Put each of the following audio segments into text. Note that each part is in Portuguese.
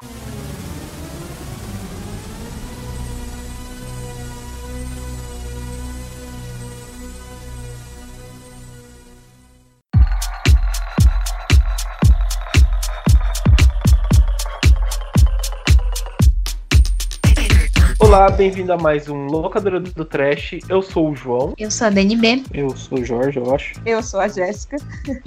you Olá, bem-vindo a mais um Locadora do Trash. Eu sou o João. Eu sou a DNB. Eu sou o Jorge, eu acho. Eu sou a Jéssica.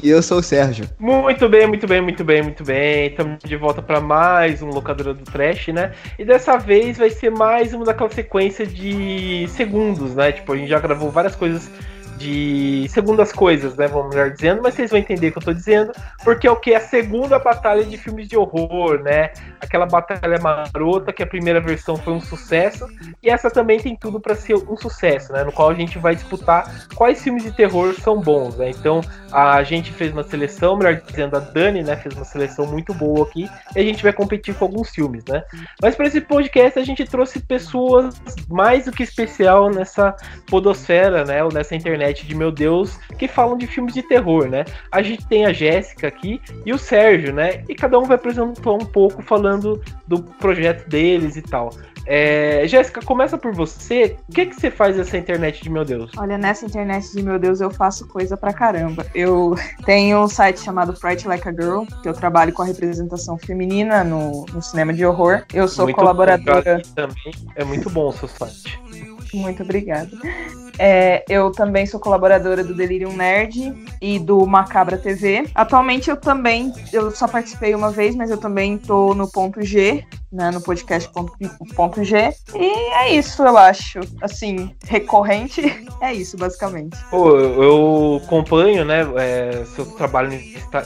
E eu sou o Sérgio. Muito bem, muito bem, muito bem, muito bem. Estamos de volta para mais um Locadora do Trash, né? E dessa vez vai ser mais uma daquela sequência de segundos, né? Tipo, a gente já gravou várias coisas de segundas coisas, né? Vamos melhor dizendo, mas vocês vão entender o que eu tô dizendo, porque é o que? A segunda batalha de filmes de horror, né? Aquela batalha marota que a primeira versão foi um sucesso, e essa também tem tudo para ser um sucesso, né? No qual a gente vai disputar quais filmes de terror são bons, né? Então a gente fez uma seleção, melhor dizendo, a Dani, né? Fez uma seleção muito boa aqui, e a gente vai competir com alguns filmes, né? Mas para esse podcast a gente trouxe pessoas mais do que especial nessa podosfera, né? Ou nessa internet de meu Deus, que falam de filmes de terror, né? A gente tem a Jéssica aqui e o Sérgio, né? E cada um vai apresentar um pouco falando do projeto deles e tal. É, Jéssica, começa por você. O que, que você faz nessa internet de meu Deus? Olha, nessa internet de meu Deus eu faço coisa pra caramba. Eu tenho um site chamado Fright Like a Girl, que eu trabalho com a representação feminina no, no cinema de horror. Eu sou muito colaboradora. Também é muito bom o seu site. Muito obrigada. É, eu também sou colaboradora do Delirium Nerd e do Macabra TV. Atualmente eu também, eu só participei uma vez, mas eu também tô no ponto G, né, no podcast ponto, ponto G. E é isso, eu acho. Assim, recorrente, é isso, basicamente. Pô, eu acompanho, né, é, seu trabalho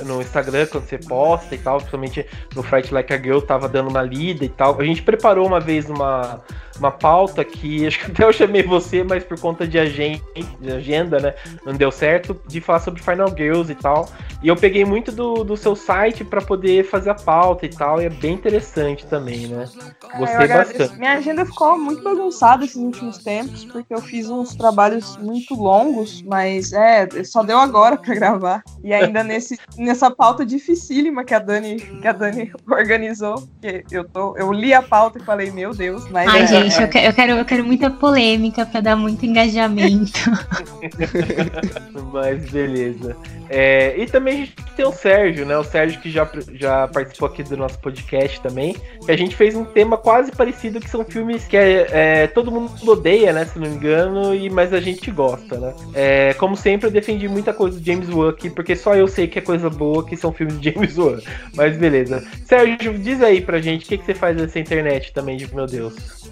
no Instagram, quando você posta e tal, principalmente no Fright Like a Girl, tava dando uma lida e tal. A gente preparou uma vez uma uma pauta que acho que até eu chamei você, mas por conta de agenda, né? Não deu certo, de falar sobre Final Girls e tal. E eu peguei muito do, do seu site para poder fazer a pauta e tal, e é bem interessante também, né? É, Gostei é, bastante. Minha agenda ficou muito bagunçada esses últimos tempos, porque eu fiz uns trabalhos muito longos, mas é, só deu agora para gravar. E ainda nesse, nessa pauta dificílima que a Dani, que a Dani organizou, que eu, tô, eu li a pauta e falei, meu Deus, mas. Ai, é, gente, eu, quero, eu, quero, eu quero muita polêmica para dar muito engajamento. Mas beleza. É, e também a gente tem o Sérgio, né? O Sérgio que já, já participou aqui do nosso podcast também. Que a gente fez um tema quase parecido, que são filmes que é, é, todo mundo odeia, né? Se não me engano, e, mas a gente gosta, né? É, como sempre, eu defendi muita coisa do James Wan aqui, porque só eu sei que é coisa boa, que são filmes de James Wan. Mas beleza. Sérgio, diz aí pra gente o que, que você faz nessa internet também, de meu Deus.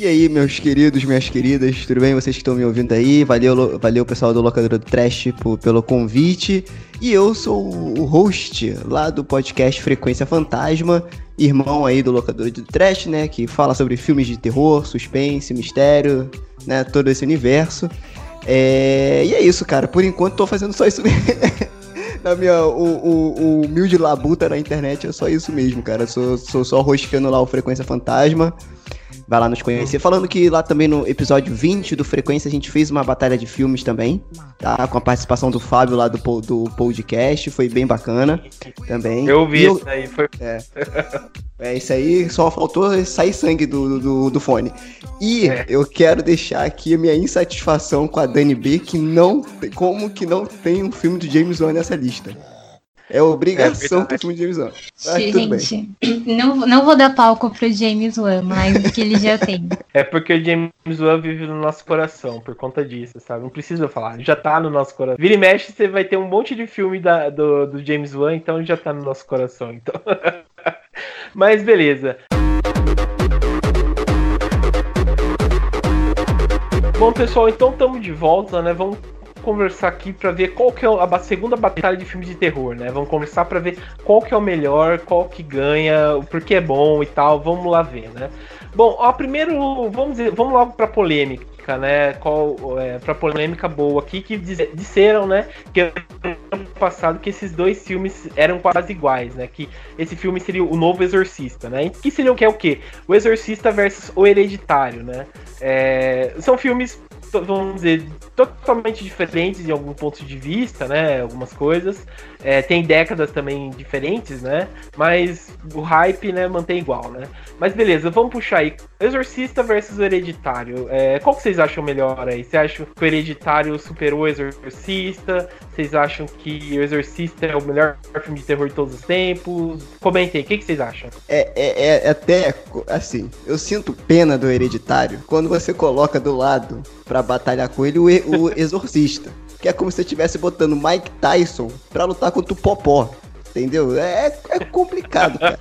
E aí, meus queridos, minhas queridas, tudo bem? Vocês que estão me ouvindo aí? Valeu, valeu pessoal do Locadora do Trash por, pelo convite. E eu sou o host lá do podcast Frequência Fantasma, irmão aí do Locadora do Trash, né? Que fala sobre filmes de terror, suspense, mistério, né? Todo esse universo. É... E é isso, cara. Por enquanto tô fazendo só isso mesmo. na minha o, o, o, humilde labuta na internet é só isso mesmo, cara. Sou, sou só rosqueando lá o Frequência Fantasma vai lá nos conhecer. Falando que lá também no episódio 20 do Frequência a gente fez uma batalha de filmes também, tá? Com a participação do Fábio lá do, do podcast, foi bem bacana também. Eu vi eu, isso aí, foi. É, é, isso aí só faltou sair sangue do, do, do fone. E é. eu quero deixar aqui a minha insatisfação com a Dani B, que não. Como que não tem um filme do James Wan nessa lista? É obrigação é pro filme de James Wan. Gente, não, não vou dar palco pro James Wan, mais do que ele já tem. É porque o James Wan vive no nosso coração, por conta disso, sabe? Não precisa falar, já tá no nosso coração. Vira e mexe, você vai ter um monte de filme da, do, do James Wan, então já tá no nosso coração. Então. Mas beleza. Bom, pessoal, então estamos de volta, né? Vamos conversar aqui para ver qual que é a segunda batalha de filmes de terror, né? Vamos conversar para ver qual que é o melhor, qual que ganha, o porquê é bom e tal. Vamos lá ver, né? Bom, ó, primeiro vamos dizer, vamos logo para polêmica, né? Qual é, para polêmica boa aqui que diz, disseram, né, que ano passado que esses dois filmes eram quase iguais, né? Que esse filme seria o novo Exorcista, né? Que seria o que é o quê? O Exorcista versus o Hereditário, né? É, são filmes vamos dizer, totalmente diferentes em algum ponto de vista, né? Algumas coisas. É, tem décadas também diferentes, né? Mas o hype, né, mantém igual, né? Mas beleza, vamos puxar aí. Exorcista versus Hereditário. É, qual que vocês acham melhor aí? Você acha que o Hereditário superou o Exorcista? Vocês acham que o Exorcista é o melhor filme de terror de todos os tempos? Comentem, o que, que vocês acham? É, é, é até assim, eu sinto pena do Hereditário quando você coloca do lado pra batalhar com ele o, o Exorcista. Que é como se você estivesse botando Mike Tyson pra lutar contra o Popó. Entendeu? É, é complicado, cara.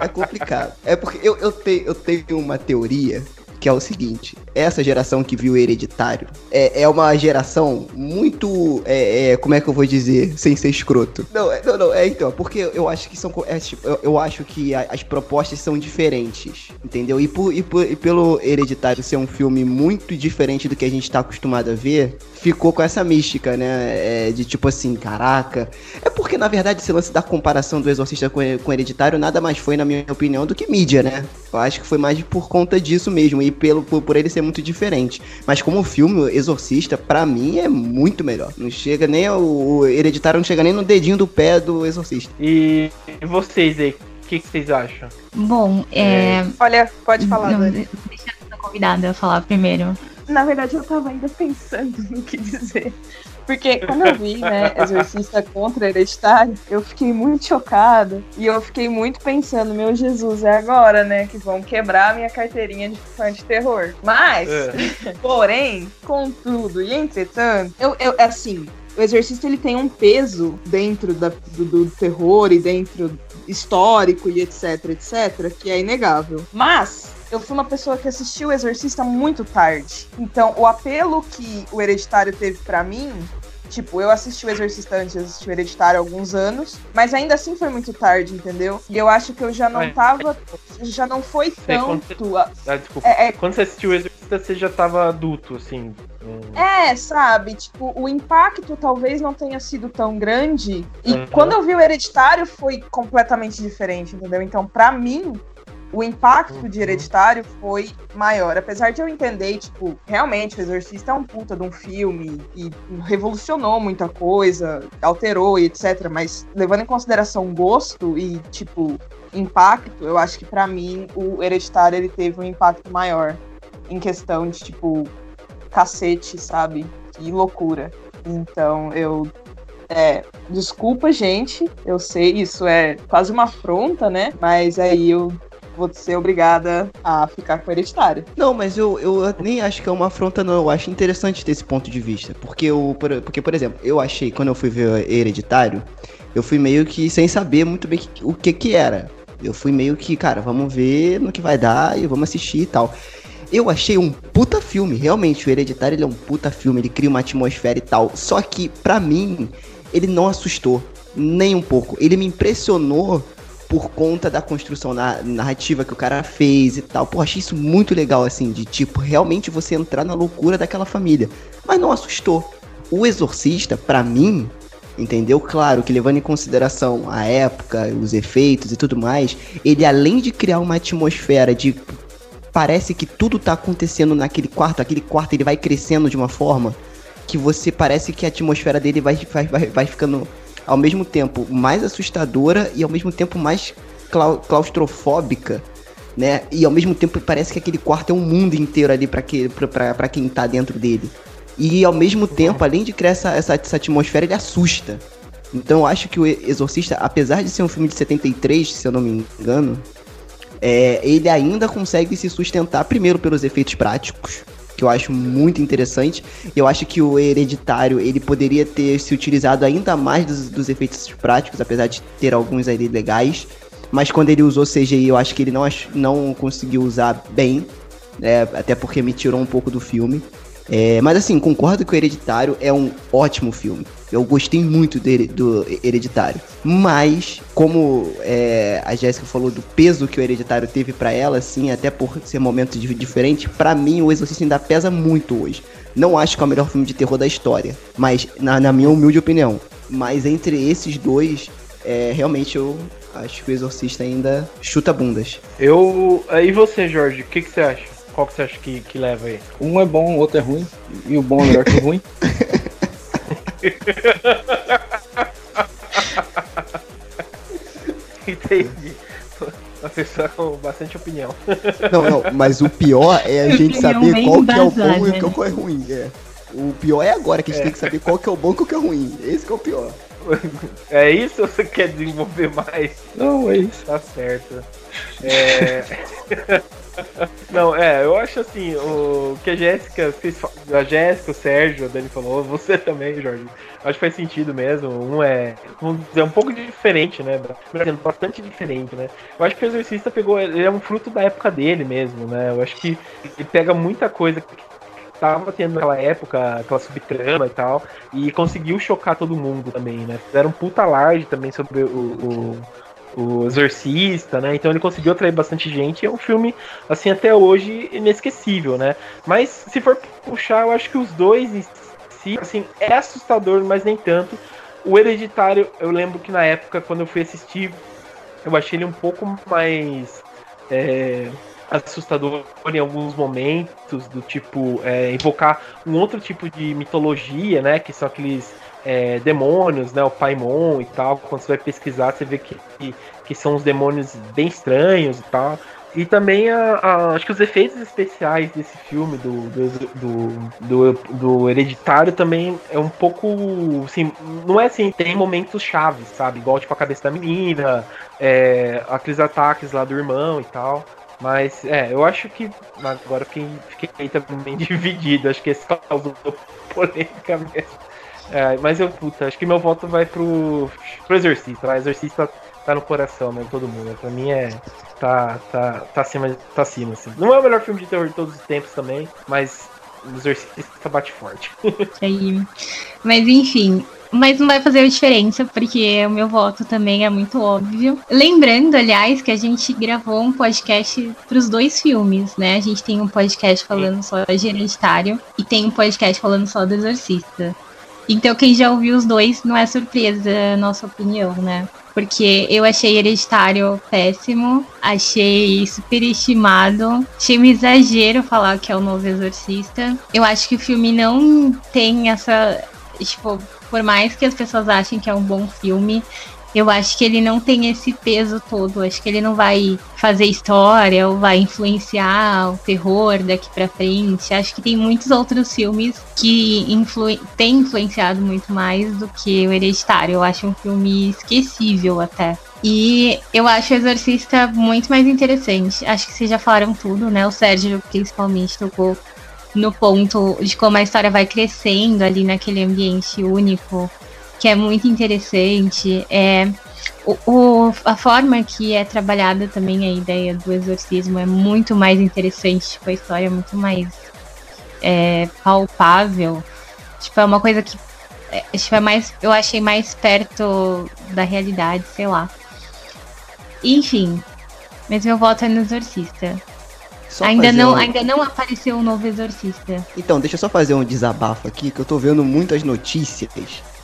É complicado. É porque eu, eu, te, eu tenho uma teoria que é o seguinte: essa geração que viu Hereditário é, é uma geração muito. É, é, como é que eu vou dizer? Sem ser escroto. Não, é, não, não, é então, porque eu acho que são. É, tipo, eu, eu, acho que a, as propostas são diferentes, entendeu? E, por, e, por, e pelo Hereditário ser um filme muito diferente do que a gente tá acostumado a ver, ficou com essa mística, né? É, de tipo assim, caraca. É porque, na verdade, esse lance da comparação do Exorcista com, com Hereditário nada mais foi, na minha opinião, do que mídia, né? Eu acho que foi mais por conta disso mesmo. E pelo, por, por ele ser muito diferente. Mas como filme, Exorcista, para mim, é muito melhor. Não chega nem o, o Hereditário não chega nem no dedinho do pé do Exorcista. E vocês aí, o que, que, vocês acham? Bom, é... é... Olha, pode falar, não, Deixa a convidada falar primeiro. Na verdade, eu tava ainda pensando no que dizer. Porque quando eu vi, né, Exorcista contra Hereditário, eu fiquei muito chocada. E eu fiquei muito pensando, meu Jesus, é agora, né, que vão quebrar a minha carteirinha de fã de terror. Mas, é. porém, contudo e entretanto, eu, eu assim, o Exorcista ele tem um peso dentro da, do, do, terror e dentro histórico e etc, etc, que é inegável. Mas eu fui uma pessoa que assistiu o Exorcista muito tarde. Então, o apelo que o Hereditário teve para mim Tipo, eu assisti o Exorcista antes, assisti o Hereditário há alguns anos, mas ainda assim foi muito tarde, entendeu? E eu acho que eu já não é. tava. Já não foi tanto. Quando você, ah, desculpa. É, é... Quando você assistiu o Exorcista, você já tava adulto, assim. É, sabe? Tipo, o impacto talvez não tenha sido tão grande. E uhum. quando eu vi o Hereditário foi completamente diferente, entendeu? Então, para mim, o impacto de uhum. Hereditário foi maior. Apesar de eu entender, tipo, realmente o Exorcista é um puta de um filme e revolucionou muita coisa, alterou e etc. Mas levando em consideração gosto e, tipo, impacto, eu acho que para mim o Hereditário ele teve um impacto maior em questão de, tipo, cacete, sabe? Que loucura. Então eu é, desculpa, gente. Eu sei, isso é quase uma afronta, né? Mas aí eu vou ser obrigada a ficar com o hereditário. Não, mas eu, eu nem acho que é uma afronta, não. Eu acho interessante desse ponto de vista. Porque, eu, porque, por exemplo, eu achei, quando eu fui ver hereditário, eu fui meio que sem saber muito bem o que que era. Eu fui meio que, cara, vamos ver no que vai dar e vamos assistir e tal. Eu achei um puta filme, realmente. O Hereditário ele é um puta filme, ele cria uma atmosfera e tal. Só que, pra mim, ele não assustou. Nem um pouco. Ele me impressionou por conta da construção na, narrativa que o cara fez e tal. Pô, achei isso muito legal, assim, de tipo, realmente você entrar na loucura daquela família. Mas não assustou. O Exorcista, para mim, entendeu? Claro que levando em consideração a época, os efeitos e tudo mais, ele além de criar uma atmosfera de parece que tudo tá acontecendo naquele quarto, aquele quarto ele vai crescendo de uma forma que você parece que a atmosfera dele vai, vai, vai, vai ficando ao mesmo tempo mais assustadora e ao mesmo tempo mais claustrofóbica, né? E ao mesmo tempo parece que aquele quarto é um mundo inteiro ali para que, pra, pra quem tá dentro dele. E ao mesmo tempo, além de criar essa, essa, essa atmosfera, ele assusta. Então eu acho que o Exorcista, apesar de ser um filme de 73, se eu não me engano, é, ele ainda consegue se sustentar primeiro pelos efeitos práticos, que eu acho muito interessante. Eu acho que o Hereditário ele poderia ter se utilizado ainda mais dos, dos efeitos práticos, apesar de ter alguns ali legais. Mas quando ele usou CGI, eu acho que ele não, não conseguiu usar bem, né? até porque me tirou um pouco do filme. É, mas assim, concordo que o Hereditário é um ótimo filme. Eu gostei muito dele, do Hereditário. Mas, como é, a Jéssica falou do peso que o Hereditário teve para ela, assim, até por ser momentos diferentes, para mim o Exorcista ainda pesa muito hoje. Não acho que é o melhor filme de terror da história, mas na, na minha humilde opinião. Mas entre esses dois, é, realmente eu acho que o Exorcista ainda chuta bundas. Eu. E você, Jorge, o que, que você acha? Qual que você acha que, que leva aí? Um é bom, o outro é ruim. E o bom é melhor que o ruim. Entendi. Uma pessoa com bastante opinião. Não, não, mas o pior é a gente saber qual que é o bom e qual que é ruim. É. O pior é agora que a gente tem que saber qual que é o bom e qual que é o ruim. Esse que é o pior. É isso ou você quer desenvolver mais? Não, é isso. Tá certo. É... Não, é, eu acho assim, o que a Jéssica fez, a Jéssica, o Sérgio, a Dani falou, você também, Jorge. Acho que faz sentido mesmo. Um é, vamos dizer, um pouco diferente, né? Bastante diferente, né? Eu acho que o Exorcista pegou, ele é um fruto da época dele mesmo, né? Eu acho que ele pega muita coisa que tava tendo naquela época, aquela subtrama e tal, e conseguiu chocar todo mundo também, né? Fizeram um puta large também sobre o, o, o Exorcista, né? Então ele conseguiu atrair bastante gente. É um filme, assim, até hoje inesquecível, né? Mas se for puxar, eu acho que os dois em si, assim, é assustador, mas nem tanto. O Hereditário, eu lembro que na época, quando eu fui assistir, eu achei ele um pouco mais. É, assustador em alguns momentos, do tipo é, invocar um outro tipo de mitologia, né? Que são aqueles é, demônios, né? O Paimon e tal. Quando você vai pesquisar, você vê que, que, que são uns demônios bem estranhos e tal. E também a, a- acho que os efeitos especiais desse filme, do, do, do, do, Hereditário, também é um pouco. Assim, não é assim, tem momentos chaves, sabe? Igual tipo a cabeça da menina, é, aqueles ataques lá do irmão e tal. Mas é, eu acho que. Agora fiquei, fiquei também dividido. Acho que esse causou polêmica mesmo. É, mas eu, puta, acho que meu voto vai pro, pro Exorcista. O Exorcista tá no coração mesmo, todo mundo. Pra mim é. Tá, tá, tá acima, tá acima, assim. Não é o melhor filme de terror de todos os tempos também, mas o Exorcista bate forte. Aí. Mas enfim. Mas não vai fazer diferença, porque o meu voto também é muito óbvio. Lembrando, aliás, que a gente gravou um podcast para os dois filmes, né? A gente tem um podcast falando só de Hereditário e tem um podcast falando só do Exorcista. Então, quem já ouviu os dois, não é surpresa nossa opinião, né? Porque eu achei Hereditário péssimo, achei superestimado, achei um exagero falar que é o novo Exorcista. Eu acho que o filme não tem essa. Tipo, por mais que as pessoas achem que é um bom filme, eu acho que ele não tem esse peso todo. Acho que ele não vai fazer história ou vai influenciar o terror daqui pra frente. Acho que tem muitos outros filmes que influ têm influenciado muito mais do que o Hereditário. Eu acho um filme esquecível até. E eu acho o Exorcista muito mais interessante. Acho que vocês já falaram tudo, né? O Sérgio principalmente tocou no ponto de como a história vai crescendo ali naquele ambiente único, que é muito interessante. É, o, o- a forma que é trabalhada também a ideia do exorcismo é muito mais interessante, tipo, a história é muito mais é, palpável. Tipo, é uma coisa que é, tipo, é mais, eu achei mais perto da realidade, sei lá. Enfim, mas meu voto é no Exorcista. Só ainda não, um- ainda não apareceu o novo Exorcista. Então, deixa eu só fazer um desabafo aqui, que eu tô vendo muitas notícias,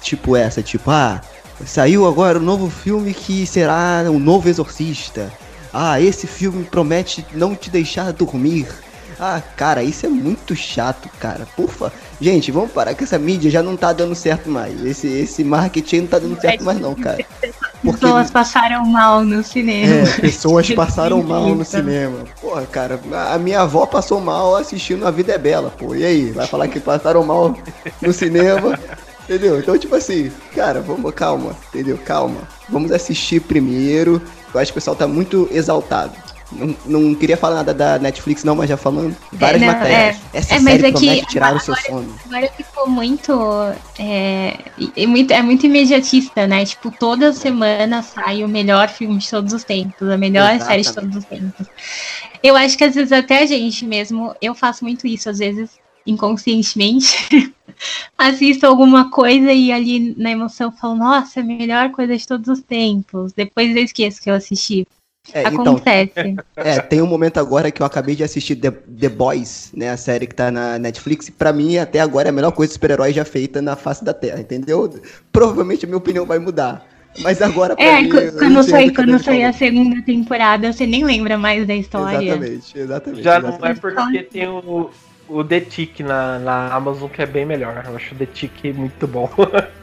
tipo essa, tipo, ah, saiu agora um novo filme que será um novo exorcista. Ah, esse filme promete não te deixar dormir. Ah, cara, isso é muito chato, cara. Porra. Gente, vamos parar que essa mídia já não tá dando certo mais. Esse, esse marketing não tá dando certo mais não, cara. Porque Pessoas passaram mal no cinema. é, pessoas passaram mal no cinema. Porra, cara, a minha avó passou mal assistindo A Vida é Bela, pô. E aí? Vai falar que passaram mal no cinema? Entendeu? Então, tipo assim, cara, vamos, calma, entendeu? Calma. Vamos assistir primeiro. Eu acho que o pessoal tá muito exaltado. Não, não queria falar nada da Netflix, não, mas já falando várias não, matérias. é. Essa É, mas série é promete tirar o seu sono. Agora ficou muito é, é muito. é muito imediatista, né? Tipo, toda semana sai o melhor filme de todos os tempos, a melhor série de Exatamente. todos os tempos. Eu acho que às vezes até a gente mesmo, eu faço muito isso, às vezes inconscientemente. Assisto alguma coisa e ali na emoção falo, nossa, é a melhor coisa de todos os tempos. Depois eu esqueço que eu assisti. É, então, Acontece. É, tem um momento agora que eu acabei de assistir The, The Boys, né? A série que tá na Netflix. E pra mim, até agora, é a melhor coisa de super-herói já feita na face da Terra, entendeu? Provavelmente a minha opinião vai mudar. Mas agora, pra É, mim, quando que quando sai a segunda temporada, você nem lembra mais da história. Exatamente, exatamente. Já não é exatamente. porque tem o, o The Tick na, na Amazon, que é bem melhor. Eu acho o The Tick muito bom.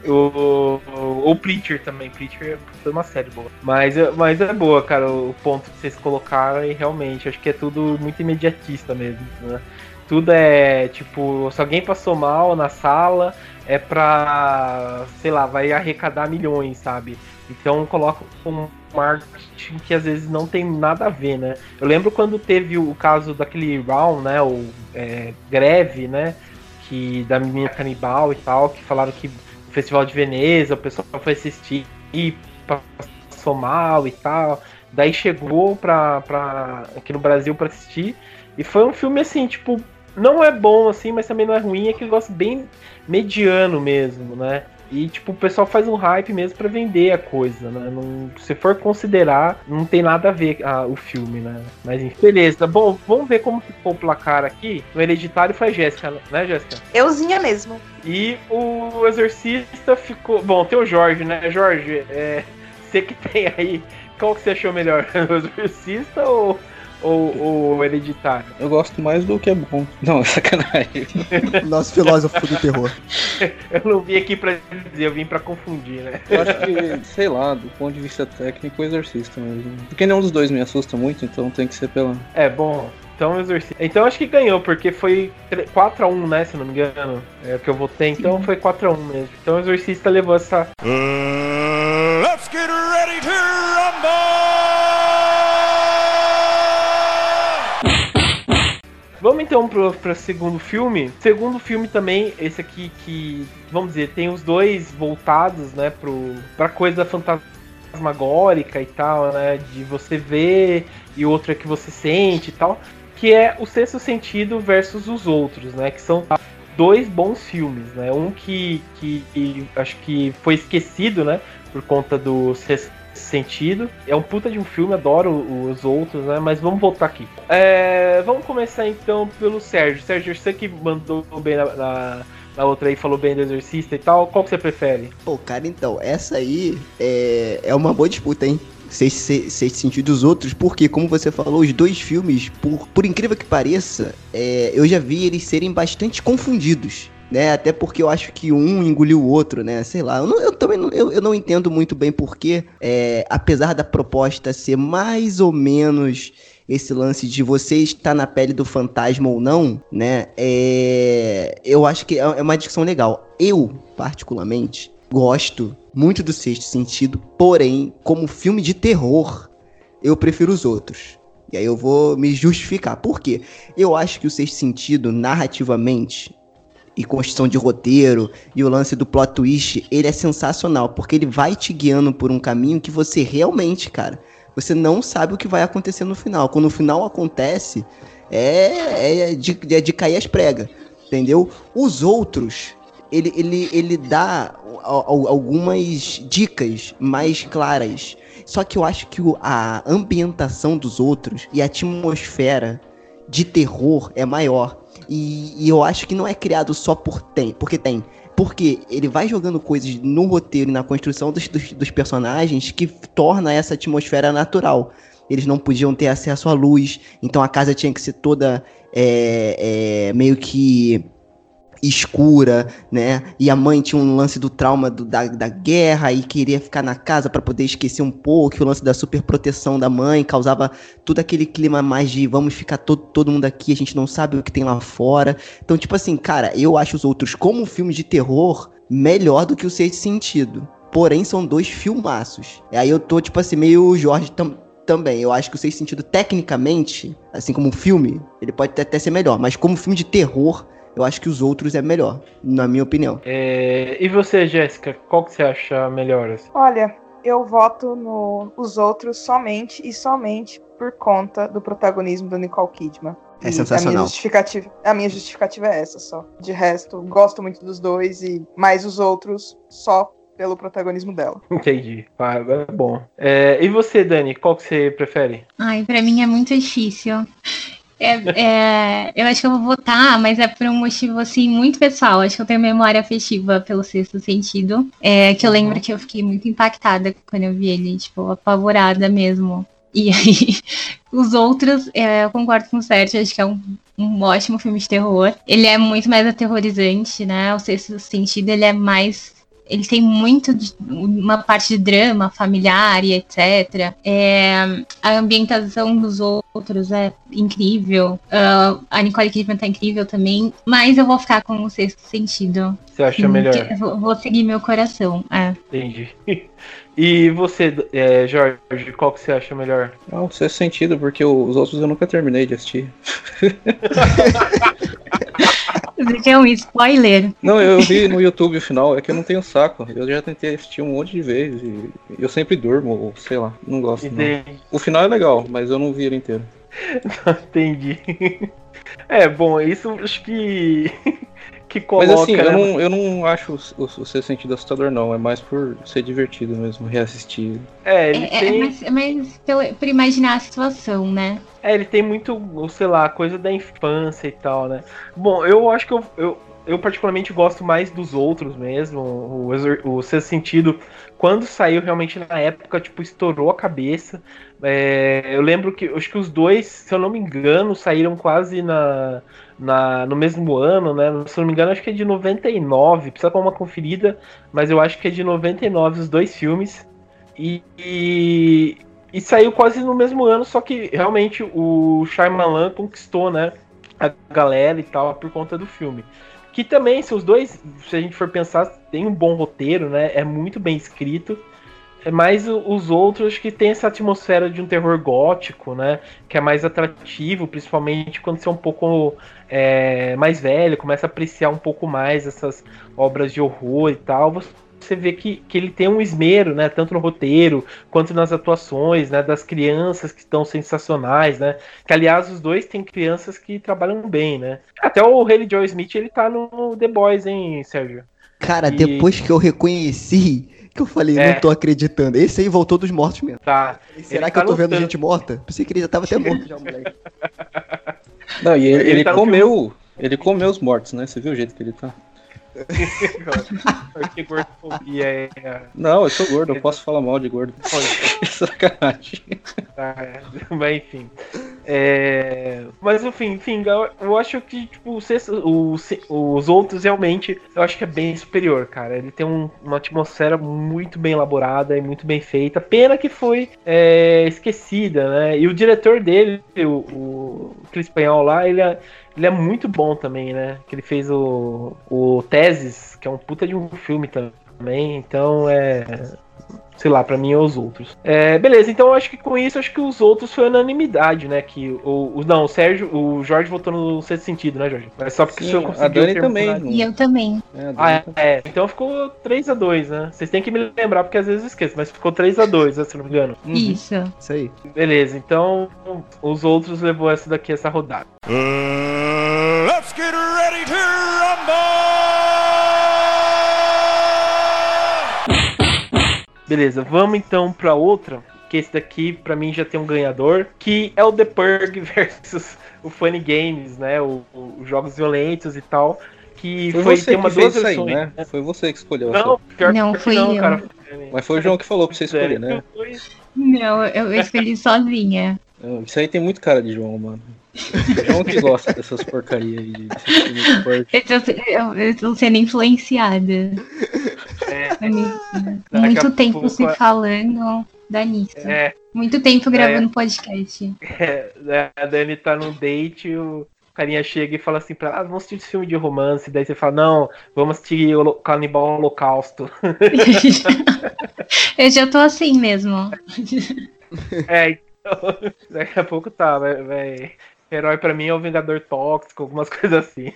o, o, o Preacher também. Preacher foi uma série boa. Mas, mas é boa, cara, o ponto que vocês colocaram. E realmente, acho que é tudo muito imediatista mesmo, né? Tudo é tipo, se alguém passou mal na sala, é pra, sei lá, vai arrecadar milhões, sabe? Então coloca um marketing que às vezes não tem nada a ver, né? Eu lembro quando teve o caso daquele round, né? O é, greve, né? Que da menina canibal e tal, que falaram que o Festival de Veneza, o pessoal foi assistir e passou mal e tal. Daí chegou pra, pra, aqui no Brasil para assistir. E foi um filme assim, tipo, não é bom assim, mas também não é ruim, é que gosto bem mediano mesmo, né? E, tipo, o pessoal faz um hype mesmo para vender a coisa, né? Não, se for considerar, não tem nada a ver ah, o filme, né? Mas enfim, beleza. Bom, vamos ver como ficou o placar aqui. No Hereditário foi a Jéssica, né, Jéssica? Euzinha mesmo. E o Exorcista ficou. Bom, tem o Jorge, né? Jorge, é... você que tem aí. Qual que você achou melhor? O Exorcista ou ou, ou hereditário? Eu gosto mais do que é bom. Não, sacanagem. Nosso filósofo do terror. eu não vim aqui pra dizer, eu vim pra confundir, né? Eu acho que, sei lá, do ponto de vista técnico, o exorcista mesmo. Porque nenhum dos dois me assusta muito, então tem que ser pela. É, bom. Então, exorcista. Então acho que ganhou, porque foi 4x1, né? Se não me engano. É o que eu votei, então foi 4x1 mesmo. Então o exorcista levou essa. Uh, let's get ready to rumble! Vamos então pro, pro segundo filme. Segundo filme também, esse aqui que, vamos dizer, tem os dois voltados, né, pro, pra coisa fantasmagórica e tal, né, de você ver e outra que você sente e tal, que é o Sexto Sentido versus os outros, né, que são dois bons filmes, né, um que, que, que acho que foi esquecido, né, por conta do Sexto sentido. É um puta de um filme, adoro os outros, né? Mas vamos voltar aqui. É, vamos começar então pelo Sérgio. Sérgio, você que mandou bem na, na, outra aí, falou bem do Exorcista e tal. Qual que você prefere? Pô, cara, então, essa aí é, é uma boa disputa, hein? Sexto, sentido dos outros, porque, como você falou, os dois filmes, por, por incrível que pareça, é, eu já vi eles serem bastante confundidos né? Até porque eu acho que um engoliu o outro, né? Sei lá, eu, não, eu também não, eu, eu, não entendo muito bem porque, é, apesar da proposta ser mais ou menos esse lance de você estar na pele do fantasma ou não, né? É, eu acho que é, é uma discussão legal. Eu, particularmente, gosto muito do Sexto Sentido, porém, como filme de terror, eu prefiro os outros. E aí eu vou me justificar. Por quê? Eu acho que o Sexto Sentido, narrativamente, e construção de roteiro e o lance do plot twist, ele é sensacional, porque ele vai te guiando por um caminho que você realmente, cara, você não sabe o que vai acontecer no final. Quando o final acontece, é, é, de, é de cair as pregas, entendeu? Os outros, ele, ele, ele dá algumas dicas mais claras. Só que eu acho que a ambientação dos outros e a atmosfera de terror é maior. E, e, eu acho que não é criado só por tem, porque tem. Porque ele vai jogando coisas no roteiro e na construção dos, dos, dos personagens que torna essa atmosfera natural. Eles não podiam ter acesso à luz, então a casa tinha que ser toda é, é, meio que escura, né? E a mãe tinha um lance do trauma do, da, da guerra e queria ficar na casa para poder esquecer um pouco. O lance da super proteção da mãe causava todo aquele clima mais de vamos ficar todo, todo mundo aqui, a gente não sabe o que tem lá fora. Então, tipo assim, cara, eu acho os outros como filmes de terror melhor do que o Sexto Sentido. Porém, são dois filmaços. E aí eu tô, tipo assim, meio Jorge tam também. Eu acho que o Sexto Sentido, tecnicamente, assim como um filme, ele pode até ser melhor. Mas como filme de terror, eu acho que os outros é melhor, na minha opinião. É... E você, Jéssica, qual que você acha melhor? Olha, eu voto no os outros somente e somente por conta do protagonismo do Nicole Kidman. É sensacional. A minha, justificativa, a minha justificativa é essa só. De resto, gosto muito dos dois e mais os outros só pelo protagonismo dela. Entendi. Ah, é bom. É, e você, Dani, qual que você prefere? Ai, para mim é muito difícil. É, é, eu acho que eu vou votar, mas é por um motivo assim muito pessoal. Acho que eu tenho memória afetiva pelo sexto sentido. É, que eu lembro uhum. que eu fiquei muito impactada quando eu vi ele, tipo, apavorada mesmo. E aí, os outros, é, eu concordo com o Sérgio, acho que é um, um ótimo filme de terror. Ele é muito mais aterrorizante, né? O sexto sentido, ele é mais ele tem muito de, uma parte de drama familiar e etc. É, a ambientação dos outros é incrível. Uh, a Nicole Kidman tá incrível também. Mas eu vou ficar com o sexto sentido. Você acha melhor? Vou, vou seguir meu coração. É. Entendi. E você, é, Jorge, qual que você acha melhor? Não, o sexto sentido, porque os outros eu nunca terminei de assistir. Você quer um spoiler? Não, eu vi no YouTube o final, é que eu não tenho saco. Eu já tentei assistir um monte de vezes e eu sempre durmo, ou sei lá, não gosto. Não. O final é legal, mas eu não vi ele inteiro. Entendi. É, bom, isso acho que que coloca. Mas assim, eu não, eu não acho o, o, o seu sentido assustador, não. É mais por ser divertido mesmo, reassistir. É, ele é, tem. É, mas, mas pelo, por imaginar a situação, né? É, ele tem muito, sei lá, coisa da infância e tal, né? Bom, eu acho que eu, eu, eu particularmente gosto mais dos outros mesmo. O, o Sexto Sentido, quando saiu realmente na época, tipo, estourou a cabeça. É, eu lembro que, acho que os dois, se eu não me engano, saíram quase na na, no mesmo ano, né? Se não me engano, acho que é de 99. Precisa dar uma conferida, mas eu acho que é de 99 os dois filmes. E, e, e, saiu quase no mesmo ano, só que realmente o Shyamalan conquistou, né? A galera e tal por conta do filme. Que também, se os dois, se a gente for pensar, tem um bom roteiro, né? É muito bem escrito. É mais os outros que tem essa atmosfera de um terror gótico, né? Que é mais atrativo, principalmente quando você é um pouco é, mais velho, começa a apreciar um pouco mais essas obras de horror e tal. Você vê que, que ele tem um esmero, né? Tanto no roteiro quanto nas atuações, né? Das crianças que estão sensacionais, né? Que aliás os dois têm crianças que trabalham bem, né? Até o Haley Joe Smith ele tá no The Boys, hein, Sérgio? Cara, e... depois que eu reconheci que eu falei, é. não tô acreditando. Esse aí voltou dos mortos mesmo. Tá. Será ele que tá eu tô vendo gente morta? Pensei que ele já tava até morto já, moleque. Não, e ele, ele, ele tá comeu. Ele comeu os mortos, né? Você viu o jeito que ele tá? Que gordofobia é. Não, eu sou gordo, eu posso falar mal de gordo. Sacanagem. Ah, é. Mas enfim. É... Mas enfim, enfim, eu acho que tipo, o, o, os outros realmente eu acho que é bem superior, cara. Ele tem um, uma atmosfera muito bem elaborada e muito bem feita. Pena que foi é, esquecida, né? E o diretor dele, o, o aquele espanhol lá, ele é ele é muito bom também, né? Que ele fez o, o Teses, que é um puta de um filme também. Então é sei lá, para mim é os outros. É, beleza, então eu acho que com isso acho que os outros foi unanimidade, né? Que o, o não, o Sérgio, o Jorge votou no sexto sentido, né, Jorge? É só porque Sim, o senhor conseguiu. A Dani também. E eu também. É, ah, é, é, Então ficou 3 a 2 né? Vocês têm que me lembrar porque às vezes eu esqueço, mas ficou 3 a 2 né, se não me engano. Uhum. Isso. Isso aí. Beleza, então os outros levou essa daqui, essa rodada. Uh, let's get ready to rumble! Beleza, vamos então para outra. Que esse daqui, para mim, já tem um ganhador. Que é o The Purg versus o Funny Games, né? Os jogos violentos e tal. Que foi, foi você tem uma duas versões, aí, né? Foi você que escolheu. Não, pior não, que fui não, eu. Cara. Mas foi o João que falou pra você escolher, né? Não, eu escolhi sozinha. Isso aí tem muito cara de João, mano. João que gosta dessas porcarias aí. De, eu, eu tô sendo influenciada. É. Muito tempo pouco... se falando da Anitta. É. Muito tempo gravando é. podcast. É, né, a Dani tá num date, o carinha chega e fala assim pra ela, ah, vamos assistir esse filme de romance. Daí você fala, não, vamos assistir o Canibal Holocausto. Eu já tô assim mesmo. É, então, daqui a pouco tá, vai, vai, Herói para mim é o Vingador Tóxico, algumas coisas assim.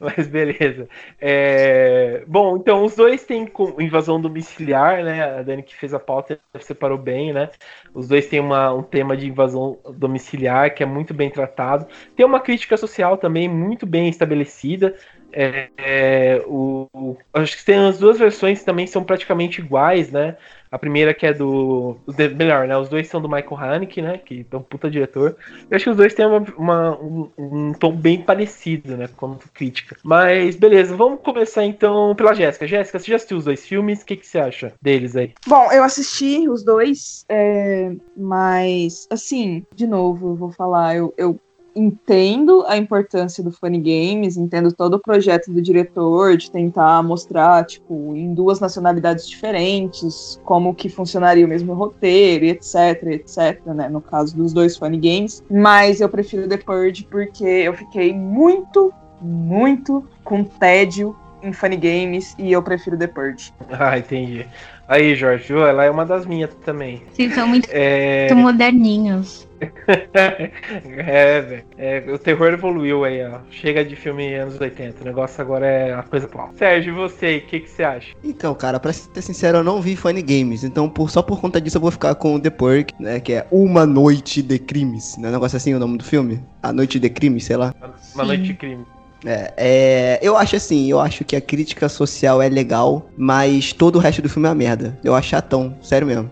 Mas beleza. É... Bom, então os dois têm invasão domiciliar, né? A Dani que fez a pauta separou bem, né? Os dois têm uma, um tema de invasão domiciliar que é muito bem tratado. Tem uma crítica social também muito bem estabelecida. É, é, o, o, acho que tem as duas versões também são praticamente iguais, né? A primeira que é do. Melhor, né? Os dois são do Michael Haneke, né? Que é um puta diretor. Eu acho que os dois têm uma, uma um, um, tom bem parecido, né? Quanto crítica. Mas beleza, vamos começar então pela Jéssica. Jéssica, você já assistiu os dois filmes? O que, que você acha deles aí? Bom, eu assisti os dois, é, mas assim, de novo, eu vou falar, eu, eu entendo a importância do Funny Games, entendo todo o projeto do diretor de tentar mostrar, tipo, em duas nacionalidades diferentes, como que funcionaria o mesmo roteiro, etc, etc, né, no caso dos dois Funny Games, mas eu prefiro The Purge porque eu fiquei muito, muito com tédio em Funny Games e eu prefiro The Purge. Ah, entendi. Aí, Jorge, ela é uma das minhas também. Sim, são muito, é... muito moderninhos. é, velho. É, o terror evoluiu aí, ó. Chega de filme anos 80. O negócio agora é a coisa atual. Sérgio, e você? O que, que você acha? Então, cara, pra ser sincero, eu não vi Funny Games. Então, por, só por conta disso, eu vou ficar com o The Perk, né? Que é Uma Noite de Crimes. Não é um negócio assim o nome do filme? A Noite de Crimes, sei lá. Uma Noite de Crimes. É, é, eu acho assim, eu acho que a crítica social é legal, mas todo o resto do filme é uma merda. Eu acho chatão, sério mesmo.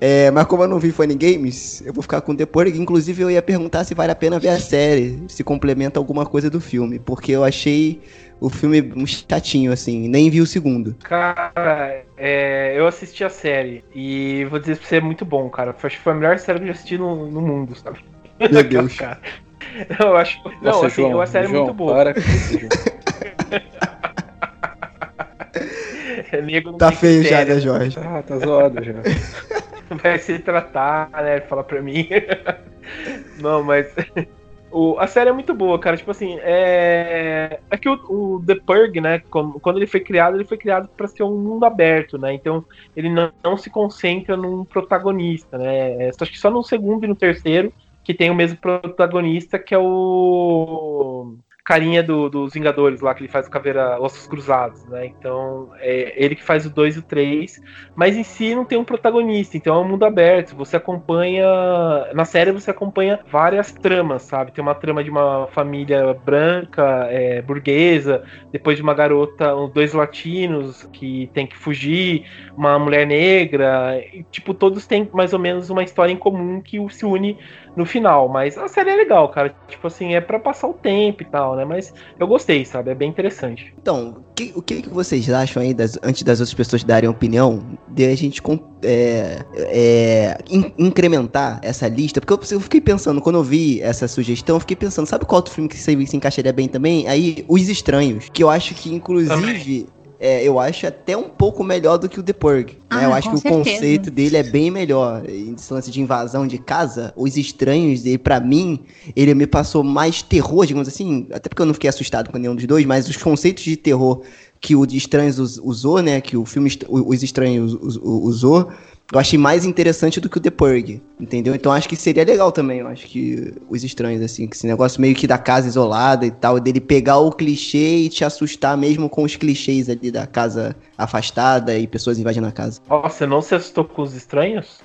É, mas como eu não vi Funny Games, eu vou ficar com o The Purge. Inclusive, eu ia perguntar se vale a pena ver a série, se complementa alguma coisa do filme, porque eu achei o filme um chatinho, assim, nem vi o segundo. Cara, é, eu assisti a série e vou dizer pra você, é muito bom, cara. Acho que foi a melhor série que eu já assisti no, no mundo, sabe? Meu Deus. cara. Eu acho. Não, Nossa, assim, João, a série João, é muito boa. Para com isso, João. tá feio já, né, Jorge? Ah, tá zoado já. Vai se tratar, né? Fala pra mim. Não, mas. O, a série é muito boa, cara. Tipo assim, é. É que o, o The Purge, né? Quando ele foi criado, ele foi criado para ser um mundo aberto, né? Então ele não, não se concentra num protagonista, né? É, acho que só no segundo e no terceiro que tem o mesmo protagonista, que é o carinha do, dos Vingadores lá, que ele faz o Caveira Ossos Cruzados, né? Então, é ele que faz o 2 e o 3, mas em si não tem um protagonista, então é um mundo aberto. Você acompanha. Na série você acompanha várias tramas, sabe? Tem uma trama de uma família branca, é, burguesa, depois de uma garota, dois latinos que tem que fugir, uma mulher negra, e, tipo, todos têm mais ou menos uma história em comum que se une no final. Mas a série é legal, cara. Tipo assim, é para passar o tempo e tal, né? Mas eu gostei, sabe? É bem interessante. Então, que, o que, que vocês acham aí, das, antes das outras pessoas darem opinião, de a gente é, é, in, incrementar essa lista? Porque eu, eu, fiquei pensando, quando eu vi essa sugestão, eu fiquei pensando, sabe qual outro filme que se, se encaixaria bem também? Aí, Os Estranhos, que eu acho que, inclusive. Também é, eu acho até um pouco melhor do que o The Purge. Né? Ah, Eu acho que certeza. o conceito dele é bem melhor. Esse lance de invasão de casa, os estranhos dele, para mim, ele me passou mais terror, digamos assim. Até porque eu não fiquei assustado com nenhum dos dois, mas os conceitos de terror que o de Estranhos usou, né? Que o filme Os Estranhos usou, eu achei mais interessante do que o The Purge, entendeu? Então acho que seria legal também, eu acho que os estranhos, assim, que esse negócio meio que da casa isolada e tal, dele pegar o clichê e te assustar mesmo com os clichês ali da casa afastada e pessoas invadindo a casa. Nossa, não se assustou com os estranhos?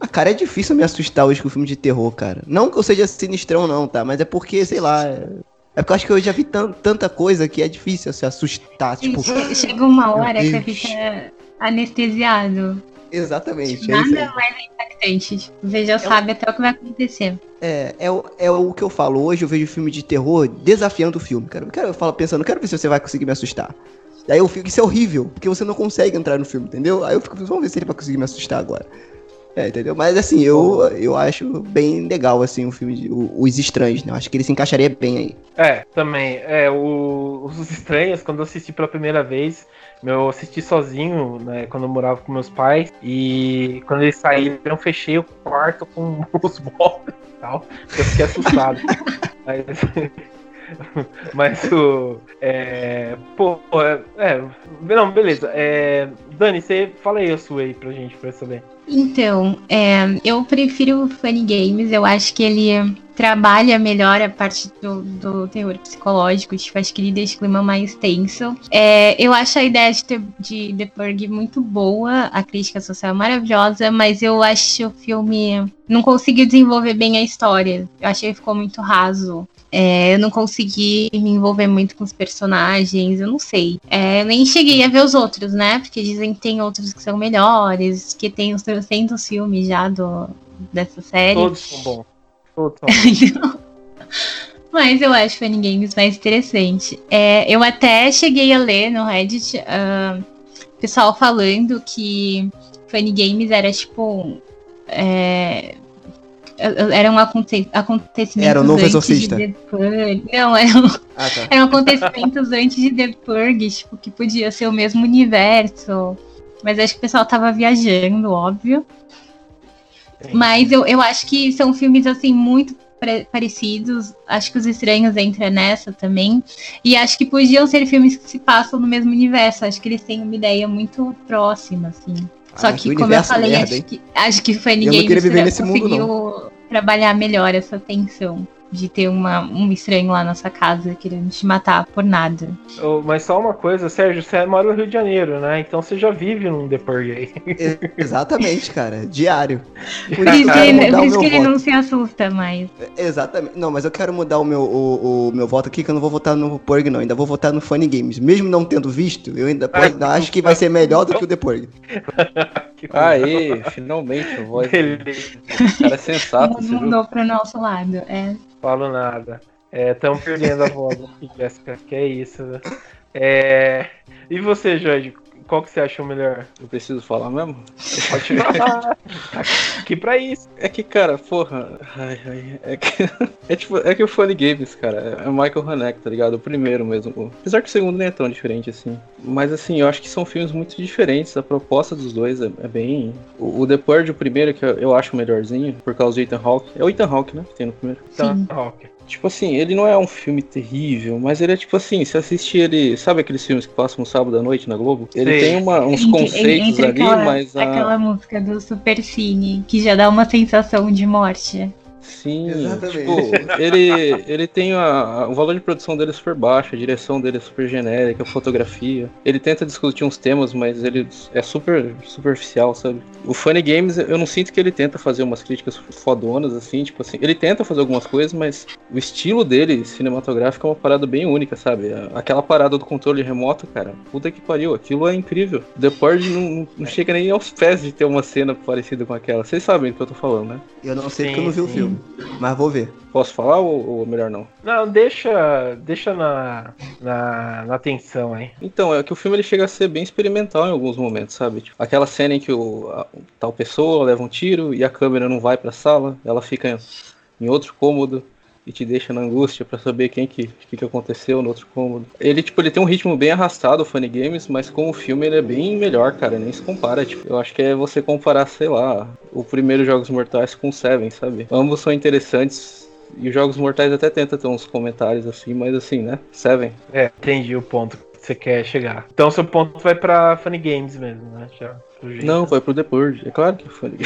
Ah, cara, é difícil me assustar hoje com filme de terror, cara. Não que eu seja sinistrão, não, tá? Mas é porque, sei lá. É, é porque eu acho que eu já vi tanta coisa que é difícil se assustar. Tipo, chega uma hora que você fica anestesiado. Exatamente. É Nada é mais impactante. Você já é sabe o... até o que vai acontecer. É, é, o, é o que eu falo. Hoje eu vejo filme de terror desafiando o filme, cara. Eu, quero, eu falo pensando, quero ver se você vai conseguir me assustar. Aí eu fico, isso é horrível, porque você não consegue entrar no filme, entendeu? Aí eu fico, vamos ver se ele vai conseguir me assustar agora. É, entendeu? Mas assim, eu, eu acho bem legal, assim, o filme de, o, Os Estranhos, né? Eu acho que ele se encaixaria bem aí. É, também. É, o, Os Estranhos, quando eu assisti pela primeira vez, eu assisti sozinho, né, quando eu morava com meus pais. E quando eles saíram, eu fechei o quarto com os móveis e tal. Eu fiquei assustado. Mas, mas o. É, pô, é, é, Não, beleza. É, Dani, você fala aí a sua aí pra gente, pra saber. Então, é, eu prefiro o Funny Games. Eu acho que ele trabalha melhor a parte do, do terror psicológico. Tipo, acho que ele deixa o clima mais tenso. É, eu acho a ideia de, de The Purge muito boa. A crítica social é maravilhosa. Mas eu acho o filme... Não conseguiu desenvolver bem a história. Eu achei que ficou muito raso. É, eu não consegui me envolver muito com os personagens, eu não sei. É, nem cheguei a ver os outros, né? Porque dizem que tem outros que são melhores, que tem uns 300 filmes já do, dessa série. Todos são bons. Todos são bons. Mas eu acho Funny Games mais interessante. É, eu até cheguei a ler no Reddit uh, pessoal falando que Funny Games era tipo. É, eram aconte acontecimentos era o novo exorcista. de. Não, eram, ah, tá. eram acontecimentos antes de The Purge, tipo, que podia ser o mesmo universo. Mas acho que o pessoal tava viajando, óbvio. Mas eu, eu acho que são filmes, assim, muito parecidos. Acho que Os Estranhos entra nessa também. E acho que podiam ser filmes que se passam no mesmo universo. Acho que eles têm uma ideia muito próxima, assim. Ah, Só que, como eu falei, merda, acho, que, acho que foi ninguém que conseguiu mundo, trabalhar melhor essa tensão de ter uma, um estranho lá na sua casa querendo te matar por nada. Oh, mas só uma coisa, Sérgio, você mora no Rio de Janeiro, né? Então você já vive num The aí. Exatamente, cara. Diário. Por isso, que, ele, por isso que ele não se assusta mais. Exatamente. Não, mas eu quero mudar o meu, o, o meu voto aqui, que eu não vou votar no Purg, não. Ainda vou votar no Funny Games. Mesmo não tendo visto, eu ainda, Ai, ainda acho que vai ser melhor do que o The Purg. Aê, finalmente, o voz. cara é sensato. Mudou pro nosso lado, é. Falo nada. Estamos é, perdendo a voz aqui, Jéssica. Que é isso, né? É... E você, Jorge? Qual que você achou melhor? Eu preciso falar mesmo? Pode falar. que pra isso. É que, cara, porra. Ai, ai, é que. É tipo, é que o Funny Games, cara, é o Michael Haneke, tá ligado? O primeiro mesmo. Apesar que o segundo nem é tão diferente assim. Mas assim, eu acho que são filmes muito diferentes. A proposta dos dois é, é bem. O, o The Purge, o primeiro, que eu acho o melhorzinho, por causa do Ethan Hawke. É o Ethan Hawke, né? Que tem no primeiro. Ethan Hawke. Tipo assim, ele não é um filme terrível, mas ele é tipo assim, se assistir ele. Sabe aqueles filmes que passam no sábado à noite na Globo? Ele Sim. tem uma, uns conceitos entre ali, aquela, mas. A... Aquela música do Super Cine, que já dá uma sensação de morte. Sim, tipo, ele, ele tem a, o valor de produção dele é super baixo, a direção dele é super genérica, a fotografia. Ele tenta discutir uns temas, mas ele é super superficial, sabe? O Funny Games, eu não sinto que ele tenta fazer umas críticas fodonas, assim, tipo assim. Ele tenta fazer algumas coisas, mas o estilo dele, cinematográfico, é uma parada bem única, sabe? Aquela parada do controle remoto, cara, puta que pariu, aquilo é incrível. The Purge não, não chega nem aos pés de ter uma cena parecida com aquela. Vocês sabem do que eu tô falando, né? Eu não sei sim, porque eu não vi sim. o filme. Mas vou ver. Posso falar ou, ou, melhor não? Não, deixa, deixa na, na, na atenção aí. Então, é que o filme ele chega a ser bem experimental em alguns momentos, sabe? Tipo, aquela cena em que o, a, tal pessoa leva um tiro e a câmera não vai pra sala, ela fica em outro cômodo e te deixa na angústia para saber quem que, que, que aconteceu no outro cômodo. Ele, tipo, ele tem um ritmo bem arrastado, o Funny Games, mas com o filme ele é bem melhor, cara, nem se compara, tipo, eu acho que é você comparar, sei lá, o primeiro Jogos Mortais com o Seven, sabe? Ambos são interessantes, e os Jogos Mortais até tenta ter uns comentários assim, mas assim, né? Seven. É, entendi o ponto que você quer chegar. Então seu ponto vai pra Funny Games mesmo, né? Já. Não, vai pro The Purge. É claro que foi.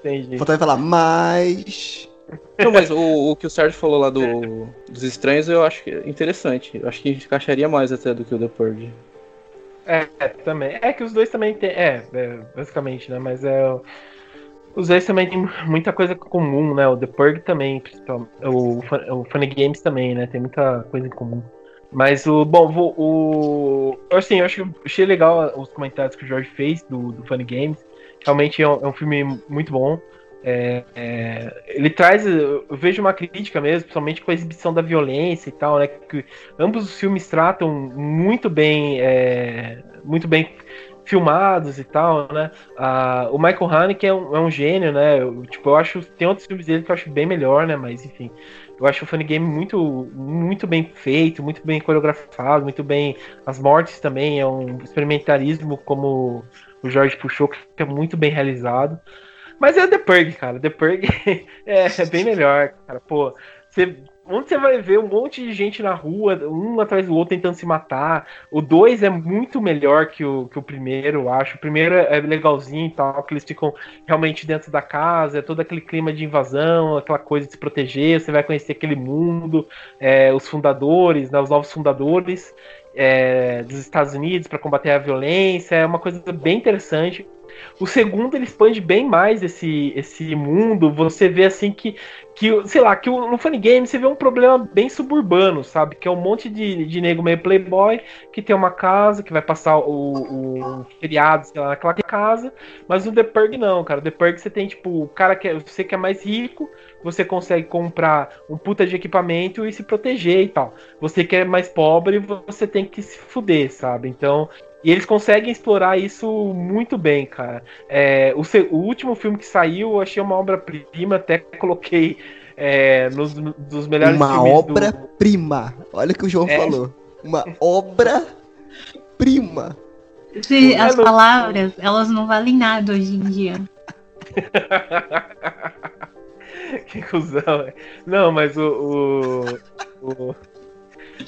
Entendi. Faltava falar, mas. Não, mas o, o que o Sérgio falou lá do, dos estranhos eu acho que é interessante. Eu acho que encaixaria mais até do que o The Purge. É, é também. É que os dois também tem. É, é basicamente, né? Mas é. Os dois também tem muita coisa comum, né? O The Purge também, principalmente. O, o Funny Games também, né? Tem muita coisa em comum. Mas o. Bom, vou, o. Assim, eu acho, achei legal os comentários que o Jorge fez do, do Funny Games. Realmente é um, é um filme muito bom. É, é, ele traz, eu vejo uma crítica mesmo, principalmente com a exibição da violência e tal, né? Que ambos os filmes tratam muito bem, é, muito bem filmados e tal, né? Ah, o Michael Haneke é um, é um gênio, né? Eu, tipo, eu acho tem outros filmes dele que eu acho bem melhor, né? Mas enfim, eu acho o Funny Game muito, muito bem feito, muito bem coreografado, muito bem. As mortes também é um experimentarismo, como o Jorge puxou, que é muito bem realizado. Mas é The Purge, cara. The Purge é, é bem melhor, cara. Pô, você onde você vai ver um monte de gente na rua, um atrás do outro tentando se matar. O 2 é muito melhor que o, que o primeiro, eu acho. O primeiro é legalzinho e tal, que eles ficam realmente dentro da casa, é todo aquele clima de invasão, aquela coisa de se proteger, você vai conhecer aquele mundo, é, os fundadores, né, os novos fundadores é, dos Estados Unidos para combater a violência, é uma coisa bem interessante. O segundo ele expande bem mais esse, esse mundo. Você vê assim que, que sei lá, que no Funny Game você vê um problema bem suburbano, sabe? Que é um monte de, de nego meio playboy que tem uma casa, que vai passar o, o feriado, sei lá, naquela casa. Mas no The Purge não, cara. The Purge você tem, tipo, o cara que é, você que é mais rico, você consegue comprar um puta de equipamento e se proteger e tal. Você que é mais pobre, você tem que se fuder, sabe? Então, e eles conseguem explorar isso muito bem, cara. É, o, o, último filme que saiu, eu achei uma obra-prima, até coloquei é, nos dos melhores uma filmes. Uma obra-prima. Do... Olha o que o João é. falou. Uma obra-prima. As palavras, elas não valem nada hoje em dia. que cuzão. Não, mas o, o, o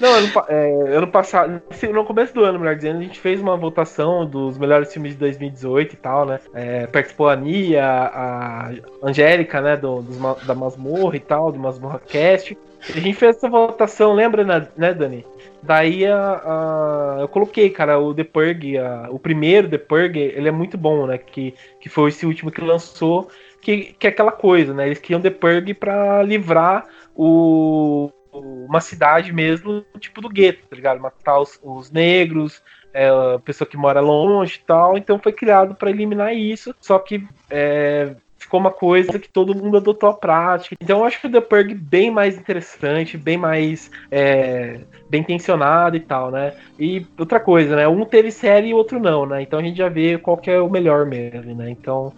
não, ano, é, ano passado, no começo do ano, melhor dizendo, a gente fez uma votação dos melhores filmes de 2018 e tal, né? É, participou a Nia, a Angélica, né, do, do, da Masmorra e tal, do Masmorra Cast. A gente fez essa votação, lembra, né, né Dani? Daí a, a, eu coloquei, cara, o The Purge, a, o primeiro The Purge, ele é muito bom, né? Que, que foi esse último que lançou, que, que é aquela coisa, né? Eles criam The Purge pra livrar o, uma cidade mesmo, tipo do gueto, tá ligado? Matar os, os negros, é, a pessoa que mora longe e tal. Então foi criado para eliminar isso. Só que é, ficou uma coisa que todo mundo adotou a prática. Então eu acho que o The Purge bem mais interessante, bem mais é, bem intencionado e tal, né? E outra coisa, né? Um teve série e o outro não, né? Então a gente já vê qual que é o melhor mesmo, né? Então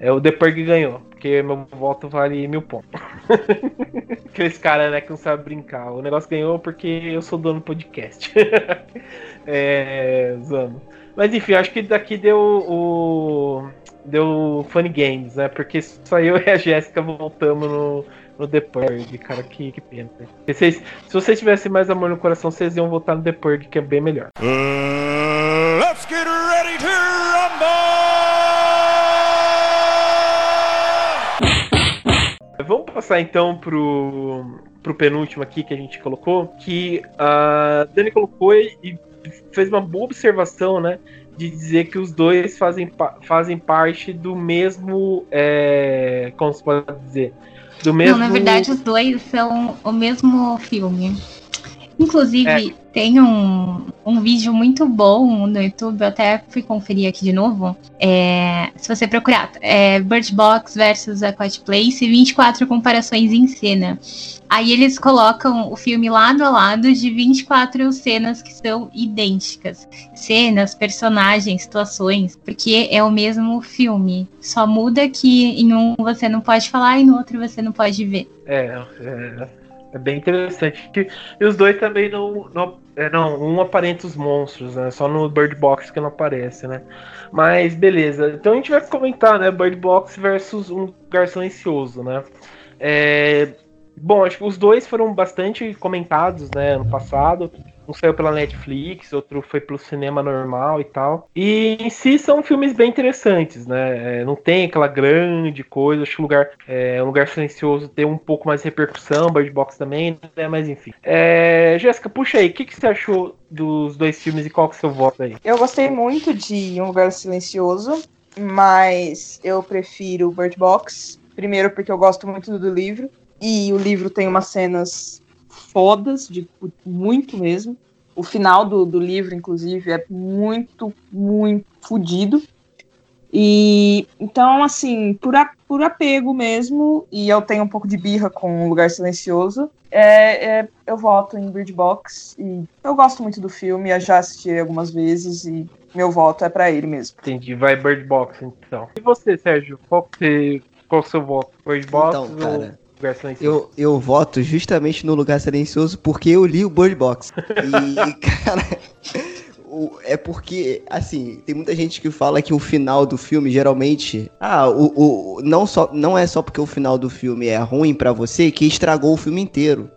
é, o The Purge ganhou, porque meu voto vale mil pontos. Aqueles caras, né, que não sabem brincar. O negócio ganhou porque eu sou dono do podcast. é, Zano. Mas enfim, acho que daqui deu o. Deu Funny Games, né? Porque só eu e a Jéssica voltamos no, no The Purge, cara, que, que pena. Se vocês, se vocês tivessem mais amor no coração, vocês iam votar no The Purge, que é bem melhor. Uh, let's get ready to rumble! Vamos passar então pro, pro penúltimo aqui que a gente colocou, que a Dani colocou e fez uma boa observação, né? De dizer que os dois fazem, fazem parte do mesmo. É, como se pode dizer? Do mesmo... Não, na verdade, os dois são o mesmo filme. Inclusive, é. tem um, um vídeo muito bom no YouTube, eu até fui conferir aqui de novo. É, se você procurar, é Bird Box versus A Quiet Place, 24 comparações em cena. Aí eles colocam o filme lado a lado de 24 cenas que são idênticas. Cenas, personagens, situações, porque é o mesmo filme. Só muda que em um você não pode falar e no outro você não pode ver. É, é é bem interessante. E os dois também não. não, é, não um aparenta os monstros, né? Só no Bird Box que não aparece, né? Mas beleza. Então a gente vai comentar, né? Bird Box versus um lugar silencioso, né? É, bom, acho que os dois foram bastante comentados, né? No passado. Um saiu pela Netflix, outro foi pelo cinema normal e tal. E em si são filmes bem interessantes, né? É, não tem aquela grande coisa. Acho que o lugar, é, um lugar silencioso tem um pouco mais de repercussão, Bird Box também, né? Mas enfim. É, Jéssica, puxa aí, o que, que você achou dos dois filmes e qual que é o seu voto aí? Eu gostei muito de Um Lugar Silencioso, mas eu prefiro Bird Box. Primeiro porque eu gosto muito do livro. E o livro tem umas cenas fodas, de muito mesmo. O final do, do livro, inclusive, é muito, muito fodido. E então, assim, por, a, por apego mesmo, e eu tenho um pouco de birra com o Lugar Silencioso, é, é, eu voto em Bird Box. E eu gosto muito do filme, eu já assisti algumas vezes e meu voto é para ele mesmo. Entendi, vai Bird Box então. E você, Sérgio? Qual, que, qual é o seu voto? Bird Box? Então, cara. Lugar Silencioso. Eu, eu voto justamente no Lugar Silencioso porque eu li o Bird Box. E, cara, é porque, assim, tem muita gente que fala que o final do filme geralmente. Ah, o, o, não, só, não é só porque o final do filme é ruim para você que estragou o filme inteiro.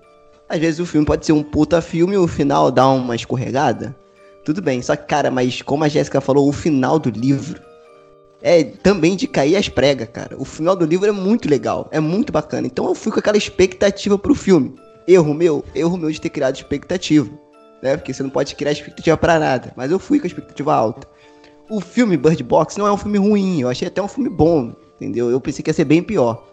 Às vezes o filme pode ser um puta filme e o final dá uma escorregada. Tudo bem, só que, cara, mas como a Jéssica falou, o final do livro é também de cair as pregas, cara. O final do livro é muito legal, é muito bacana. Então eu fui com aquela expectativa pro filme. Erro meu, erro meu de ter criado expectativa, né? Porque você não pode criar expectativa para nada. Mas eu fui com a expectativa alta. o filme Bird Box não é um filme ruim, eu achei até um filme bom, entendeu? Eu pensei que ia ser bem pior.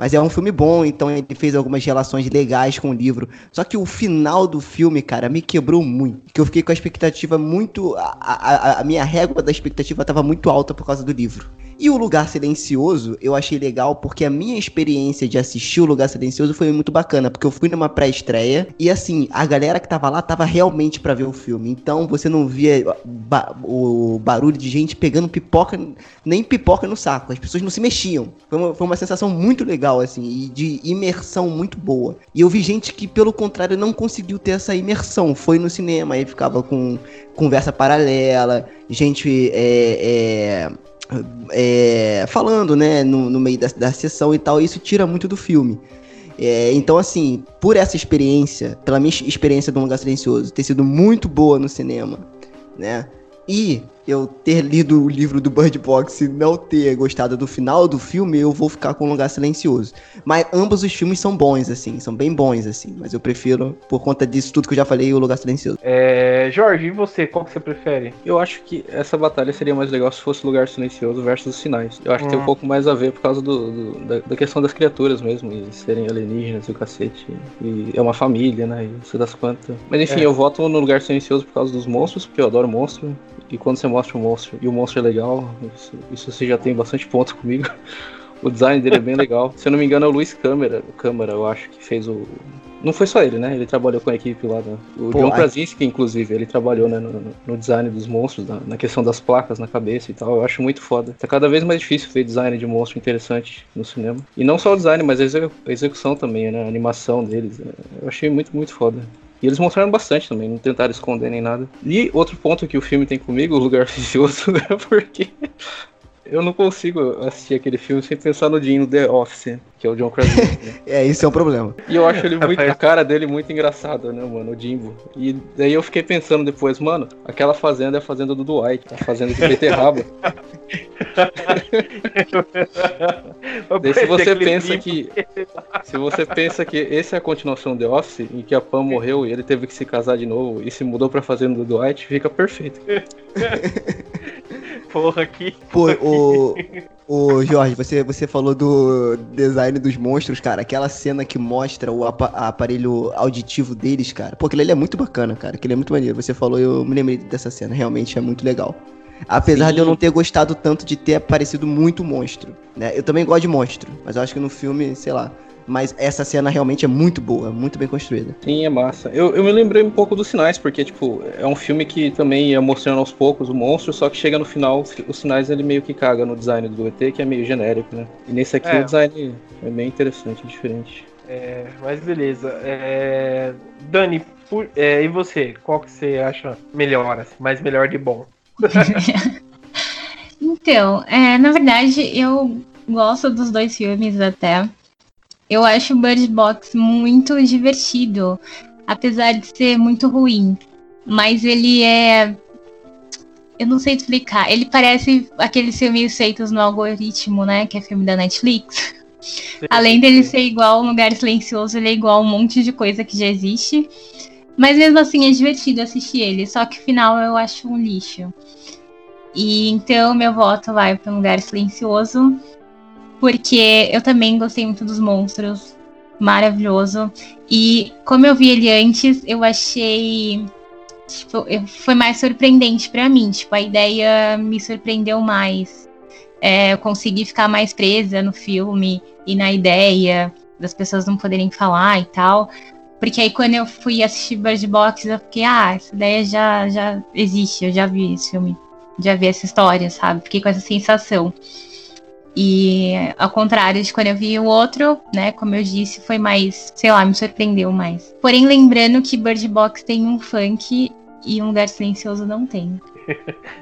Mas é um filme bom, então ele fez algumas relações legais com o livro. Só que o final do filme, cara, me quebrou muito. Que eu fiquei com a expectativa muito. A, a, a minha régua da expectativa estava muito alta por causa do livro. E o Lugar Silencioso eu achei legal porque a minha experiência de assistir o Lugar Silencioso foi muito bacana, porque eu fui numa pré-estreia e assim, a galera que tava lá tava realmente para ver o filme. Então você não via ba o barulho de gente pegando pipoca, nem pipoca no saco. As pessoas não se mexiam. Foi uma, foi uma sensação muito legal, assim, e de imersão muito boa. E eu vi gente que, pelo contrário, não conseguiu ter essa imersão. Foi no cinema e ficava com conversa paralela, gente é, é é, falando, né, no, no meio da, da sessão e tal, isso tira muito do filme. É, então, assim, por essa experiência, pela minha experiência do Lugar Silencioso ter sido muito boa no cinema, né, e eu ter lido o livro do Bird Box e não ter gostado do final do filme, eu vou ficar com um lugar silencioso. Mas ambos os filmes são bons, assim, são bem bons, assim. Mas eu prefiro, por conta disso tudo que eu já falei, o lugar silencioso. É, Jorge, e você? Qual que você prefere? Eu acho que essa batalha seria mais legal se fosse lugar silencioso versus os sinais. Eu acho hum. que tem um hum. pouco mais a ver por causa do, do da, da, questão das criaturas mesmo, e serem alienígenas e o cacete. E é uma família, né? E você das quantas. Mas enfim, é. eu voto no lugar silencioso por causa dos monstros, porque eu adoro monstro. E quando você mostra o monstro e o monstro é legal, isso, isso você já tem bastante pontos comigo. O design dele é bem legal. Se eu não me engano, é o Luiz Câmara, Câmara, eu acho, que fez o. Não foi só ele, né? Ele trabalhou com a equipe lá. Né? O Pô, John Krasinski, inclusive, ele trabalhou né, no, no design dos monstros, na, na, questão das placas na cabeça e tal. Eu acho muito foda. Tá cada vez mais difícil ver design de monstro interessante no cinema. E não só o design, mas a execução também, né? A animação deles. É, eu achei muito, muito foda. E eles mostraram bastante também, não tentaram esconder nem nada. E outro ponto que o filme tem comigo, o lugar vicioso, é porque eu não consigo assistir aquele filme sem pensar no no The Office, que é o John Krasinski. Né? é, isso é um problema. E eu acho ele muito, a cara dele muito engraçada, né, mano, o Jimbo. E daí eu fiquei pensando depois, mano, aquela fazenda é a fazenda do Dwight, a fazenda de beterraba. daí se você pensa que se você pensa que esse é a continuação do The Office, em que a Pam morreu e ele teve que se casar de novo e se mudou pra fazenda do Dwight, fica perfeito. Porra, aqui. Pô, o, o Jorge, você, você falou do design dos monstros, cara. Aquela cena que mostra o aparelho auditivo deles, cara. Pô, aquilo ali é muito bacana, cara. Aquilo é muito maneiro. Você falou, eu me lembrei dessa cena. Realmente é muito legal. Apesar Sim. de eu não ter gostado tanto de ter aparecido muito monstro, né? Eu também gosto de monstro, mas eu acho que no filme, sei lá, mas essa cena realmente é muito boa, muito bem construída. Sim, é massa. Eu, eu me lembrei um pouco dos sinais, porque, tipo, é um filme que também ia mostrando aos poucos o monstro, só que chega no final, os sinais ele meio que caga no design do ET, que é meio genérico, né? E nesse aqui é. o design é bem interessante, diferente. É, mas beleza. É... Dani, por... é, e você? Qual que você acha melhor, assim, mais melhor de bom? então, é, na verdade, eu gosto dos dois filmes até. Eu acho o Bird Box muito divertido, apesar de ser muito ruim. Mas ele é. Eu não sei explicar. Ele parece aqueles filmes feitos no algoritmo, né? Que é filme da Netflix. Sim, Além dele sim. ser igual um lugar silencioso, ele é igual um monte de coisa que já existe. Mas mesmo assim é divertido assistir ele. Só que o final eu acho um lixo. E então meu voto vai para um lugar silencioso porque eu também gostei muito dos monstros. Maravilhoso. E como eu vi ele antes, eu achei. Tipo, foi mais surpreendente para mim. Tipo, a ideia me surpreendeu mais. É, eu consegui ficar mais presa no filme e na ideia das pessoas não poderem falar e tal. Porque aí quando eu fui assistir Bird Box, eu fiquei, ah, essa ideia já, já existe, eu já vi esse filme, já vi essa história, sabe? Fiquei com essa sensação. E ao contrário de quando eu vi o outro, né, como eu disse, foi mais, sei lá, me surpreendeu mais. Porém, lembrando que Bird Box tem um funk e um lugar silencioso não tem.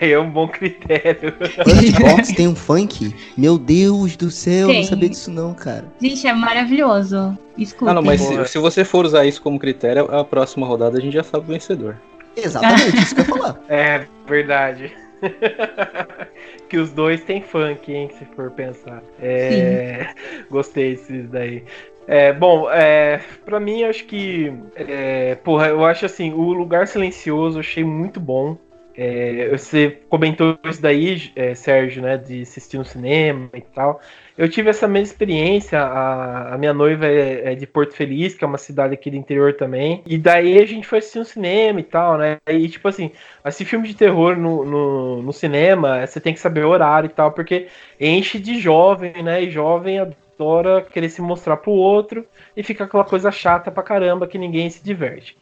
Aí é um bom critério. Bird Box tem um funk? Meu Deus do céu, tem. não sabia disso não, cara. Gente, é maravilhoso. Escuta. Ah, não, mas se, se, você for usar isso como critério, a próxima rodada a gente já sabe o vencedor. Exatamente, isso que eu ia falar. É, verdade. que os dois têm funk, hein, se for pensar. É, gostei desses daí. É, bom, é, pra mim, acho que. É, porra, eu acho assim, o Lugar Silencioso eu achei muito bom. É, você comentou isso daí, é, Sérgio, né, de assistir no cinema e tal. Eu tive essa mesma experiência. A, a minha noiva é, é, de Porto Feliz, que é uma cidade aqui do interior também. E daí a gente foi assistir no cinema e tal, né? E tipo assim, assistir filme de terror no, no, no cinema, você tem que saber o horário e tal, porque enche de jovem, né? E jovem adora querer se mostrar pro outro e fica aquela coisa chata pra caramba que ninguém se diverte.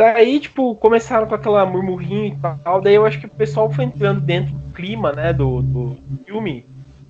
Daí, tipo, começaram com aquela murmurinho e tal. Daí eu acho que o pessoal foi entrando dentro do clima, né, do, do filme.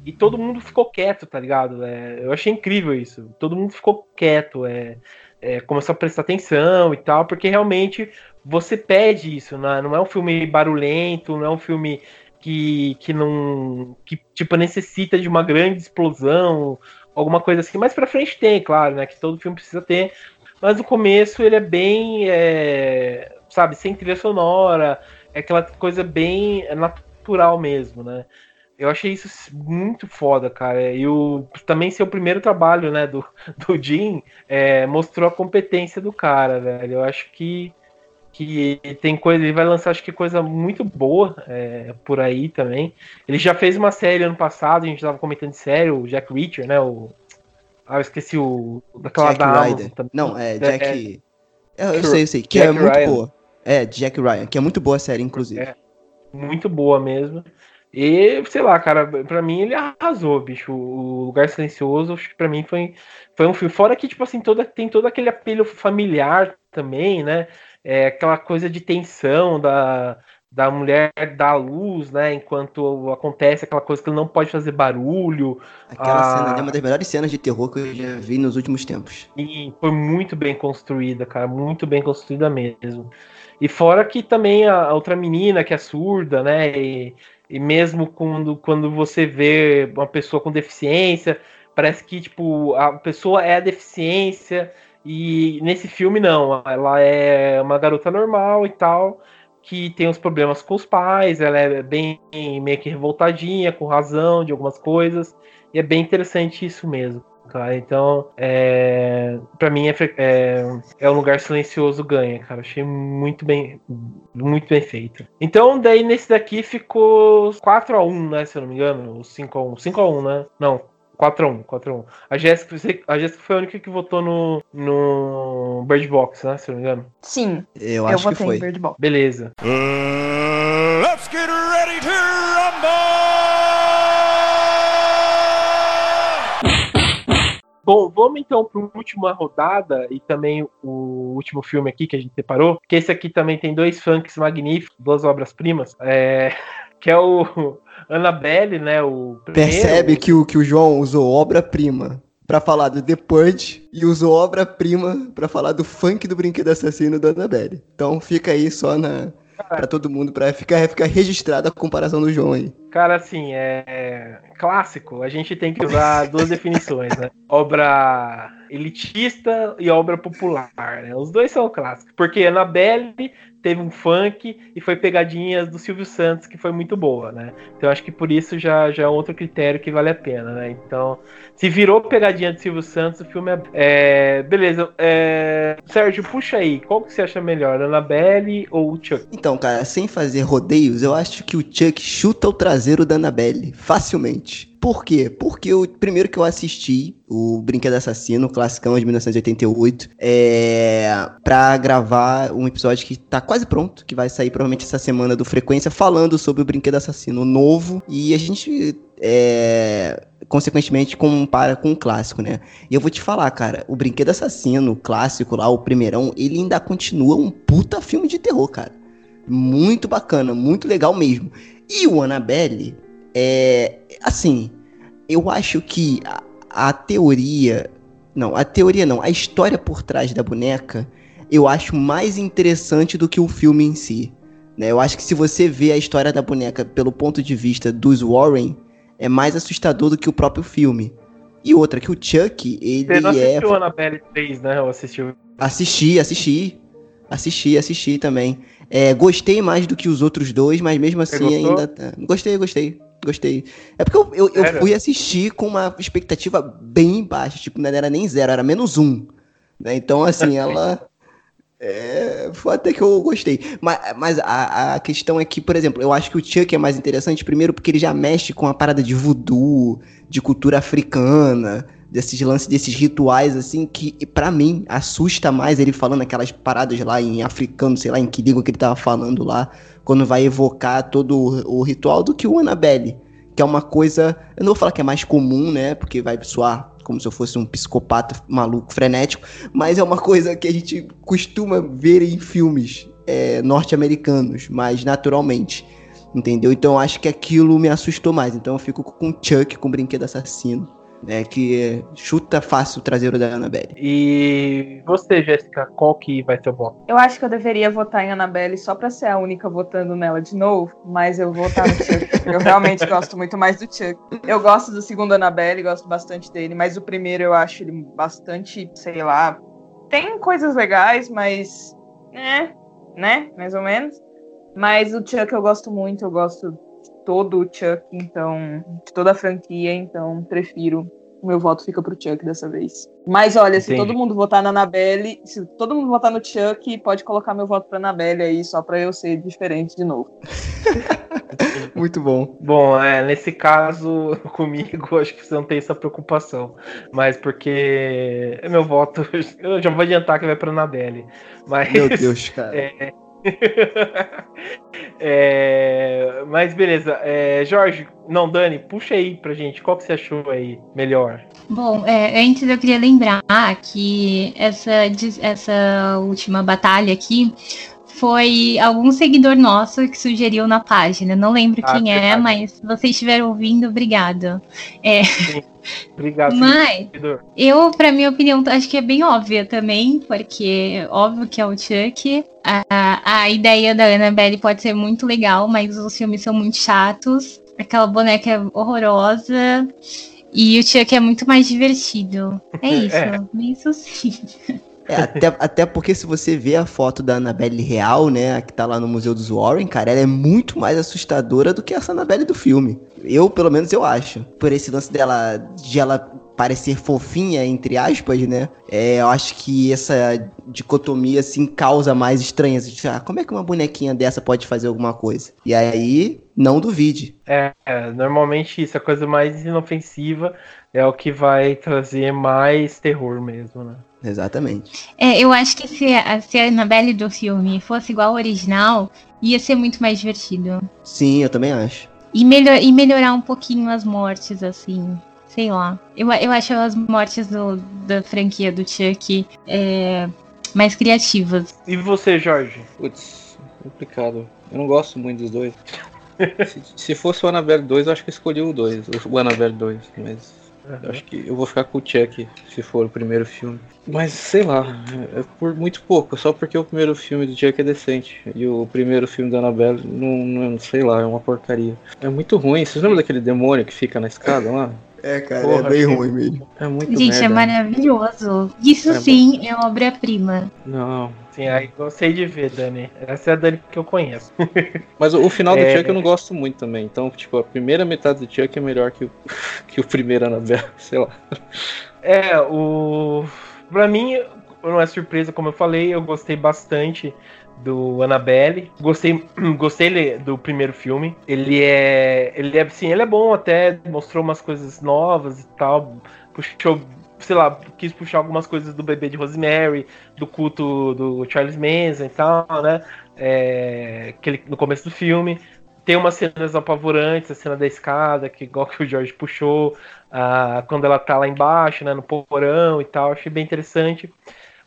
E todo mundo ficou quieto, tá ligado? É, eu achei incrível isso. Todo mundo ficou quieto, é, é, começou a prestar atenção e tal, porque realmente você pede isso, né? não é um filme barulhento, não é um filme que, que não. que tipo necessita de uma grande explosão, alguma coisa assim. Mais pra frente tem, claro, né? Que todo filme precisa ter. Mas no começo ele é bem. É, sabe, sem trilha sonora, é aquela coisa bem natural mesmo, né? Eu achei isso muito foda, cara. E o, também ser o primeiro trabalho, né, do, do Jim, é, mostrou a competência do cara, velho. Eu acho que, que tem coisa, ele vai lançar, acho que coisa muito boa é, por aí também. Ele já fez uma série ano passado, a gente tava comentando de série, o Jack Reacher, né, o... Ah, eu esqueci o... daquela Jack da Ryder. Não, é Jack... É, eu, eu sei, eu sei, que é Jack é muito Ryan. boa. É, Jack Ryan, que é muito boa a série, inclusive. É, muito boa mesmo. E, sei lá, cara, pra mim ele arrasou, bicho. O Lugar Silencioso, acho que pra mim foi, foi um filme. Fora que, tipo assim, toda, tem todo aquele apelo familiar também, né? É, aquela coisa de tensão da, da mulher dar luz, né? Enquanto acontece aquela coisa que ele não pode fazer barulho. Aquela a... cena é uma das melhores cenas de terror que eu já vi nos últimos tempos. E foi muito bem construída, cara. Muito bem construída mesmo. E fora que também a outra menina que é surda, né? E, e mesmo quando, quando você vê uma pessoa com deficiência, parece que tipo a pessoa é a deficiência e nesse filme não, ela é uma garota normal e tal, que tem uns problemas com os pais, ela é bem meio que revoltadinha, com razão de algumas coisas, e é bem interessante isso mesmo. Tá? Então, é, para mim é, é, é um lugar silencioso ganha, cara. Achei muito bem, muito bem feito. Então, daí nesse daqui ficou 4 a 1, né, se eu não me engano, 5 a 1, 5 a 1, né? Não, 4x1, 4x1. A Jéssica, a Jéssica foi a única que votou no, no Bird Box, né? Se eu não me engano. Sim. Eu, eu acho que foi. Bird Box. Beleza. Uh, let's get ready to rumble! Bom, vamos então para a última rodada e também o último filme aqui que a gente separou, que esse aqui também tem dois funks magníficos, duas obras-primas, é, que é o Annabelle, né, o primeiro. Percebe que o, que o João usou obra-prima para falar do The Punch e usou obra-prima para falar do funk do brinquedo assassino da Annabelle. Então fica aí só na, para todo mundo, para ficar, ficar registrada a comparação do João aí. Cara, assim, é, é clássico. A gente tem que usar duas definições, né? Obra elitista e obra popular, né? Os dois são clássicos. Porque Annabelle teve um funk e foi pegadinhas do Silvio Santos, que foi muito boa, né? Então acho que por isso já, já é outro critério que vale a pena, né? Então, se virou pegadinha do Silvio Santos, o filme é. é beleza. É, Sérgio, puxa aí. Qual que você acha melhor, Annabelle ou o Chuck? Então, cara, sem fazer rodeios, eu acho que o Chuck chuta o traseiro da Annabelle facilmente. Por quê? Porque o primeiro que eu assisti, o Brinquedo Assassino, classicão de 1988, é para gravar um episódio que tá quase pronto, que vai sair provavelmente essa semana do Frequência, falando sobre o Brinquedo Assassino novo. E a gente é, consequentemente compara com o clássico, né? E eu vou te falar, cara, o Brinquedo Assassino, clássico lá, o primeirão, ele ainda continua um puta filme de terror, cara. Muito bacana, muito legal mesmo. E o Annabelle, é, assim, eu acho que a, a teoria. Não, a teoria não, a história por trás da boneca eu acho mais interessante do que o filme em si. Né? Eu acho que se você vê a história da boneca pelo ponto de vista dos Warren, é mais assustador do que o próprio filme. E outra, que o Chuck, ele Você não assistiu é... Annabelle 3, né? Ou assistiu? Assisti, assisti. Assisti, assisti também. É, gostei mais do que os outros dois, mas mesmo assim ainda. Tá... Gostei, gostei gostei. É porque eu, eu, eu, fui assistir com uma expectativa bem baixa, tipo, não era nem zero, era menos um. Né? Então, assim, ela. É, foi até que eu gostei. Mas, mas a, a questão é que, por exemplo, eu acho que o Chuck é mais interessante, primeiro porque ele já mexe com a parada de voodoo, de cultura africana, desses lances, desses rituais, assim, que para mim assusta mais ele falando aquelas paradas lá em africano, sei lá em que língua que ele tava falando lá, quando vai evocar todo o, o ritual, do que o Annabelle. Que é uma coisa, eu não vou falar que é mais comum, né, porque vai soar como se eu fosse um psicopata maluco, frenético, mas é uma coisa que a gente costuma ver em filmes é, norte-americanos, mais naturalmente. Entendeu? Então acho que aquilo me assustou mais. Então eu fico com Chuck, com o brinquedo assassino. Né, que chuta fácil o traseiro da Annabelle. E você, Jéssica, qual que vai ser o voto? Eu acho que eu deveria votar em Annabelle só pra ser a única votando nela de novo, mas eu vou votar no Chuck. eu realmente gosto muito mais do Chuck. Eu gosto do segundo Annabelle, gosto bastante dele, mas o primeiro eu acho ele bastante, sei lá. Tem coisas legais, mas. né? Né? Mais ou menos. Mas o Chuck eu gosto muito, eu gosto todo o Chuck, então, de toda a franquia, então prefiro. O meu voto fica pro Chuck dessa vez. Mas olha, Entendi. se todo mundo votar na Annabelle, se todo mundo votar no Chuck, pode colocar meu voto pra Annabelle aí, só pra eu ser diferente de novo. Muito bom. Bom, é, nesse caso, comigo, acho que você não tem essa preocupação. Mas porque meu voto, eu já vou adiantar que vai pra Annabelle. Mas, meu Deus, cara. É, é, mas beleza, é, Jorge, não, Dani, puxa aí pra gente, qual que você achou aí melhor? Bom, é, antes eu queria lembrar que essa, essa última batalha aqui foi algum seguidor nosso que sugeriu na página. Não lembro ah, quem é, mas se vocês estiverem ouvindo, obrigado. É. Sim. Obrigado. Mas eu, para minha opinião, acho que é bem óbvia também, porque óbvio que é o Chuck. A, a ideia da Annabelle pode ser muito legal, mas os filmes são muito chatos. Aquela boneca é horrorosa. E o Chuck é muito mais divertido. É isso. É. Isso sim. É, até, até porque se você vê a foto da Annabelle real, né, que tá lá no Museu dos Warren, cara, ela é muito mais assustadora do que essa Annabelle do filme. Eu, pelo menos, eu acho. Por esse lance dela, de ela parecer fofinha, entre aspas, né? É, eu acho que essa dicotomia, assim, causa mais estranhas. Ah, como é que uma bonequinha dessa pode fazer alguma coisa? E aí, não duvide. É, é, normalmente isso, a coisa mais inofensiva é o que vai trazer mais terror mesmo, né? Exatamente. É, eu acho que se a, se a Annabelle do filme fosse igual ao original, ia ser muito mais divertido. Sim, eu também acho. E, melhor, e melhorar um pouquinho as mortes, assim. Sei lá. Eu, eu acho as mortes do, da franquia do Chuck é, mais criativas. E você, Jorge? Putz, complicado. Eu não gosto muito dos dois. se, se, fosse o Annabelle 2, eu acho que eu escolhi o 2, o Annabelle 2, mas Uhum. Acho que eu vou ficar com o Chuck se for o primeiro filme. Mas sei lá, é por muito pouco, só porque o primeiro filme do Chuck é decente. E o primeiro filme da Annabelle, não, não sei lá, é uma porcaria. É muito ruim. Vocês lembram daquele demônio que fica na escada lá? É, cara, Porra, é bem ruim mesmo. É muito Gente, é merda. é maravilhoso. Isso é sim bom. é obra-prima. Não, Sim, aí gostei de ver, Dani. Essa é a Dani que eu conheço. Mas o, o final do é... Chuck eu não gosto muito também. Então, tipo, a primeira metade do Chuck é melhor que o, que o primeiro Annabelle, sei lá. É, o. Pra mim, não é surpresa, como eu falei, eu gostei bastante do Annabelle. Gostei, gostei do primeiro filme. Ele é, ele é, sim, ele é bom até, mostrou umas coisas novas e tal, puxou sei lá, quis puxar algumas coisas do bebê de Rosemary, do culto do Charles Manson e tal, né? É, que no começo do filme. Tem umas cenas apavorantes, a cena da escada, que igual que o George puxou, quando ela tá lá embaixo, né, no porão e tal, achei bem interessante.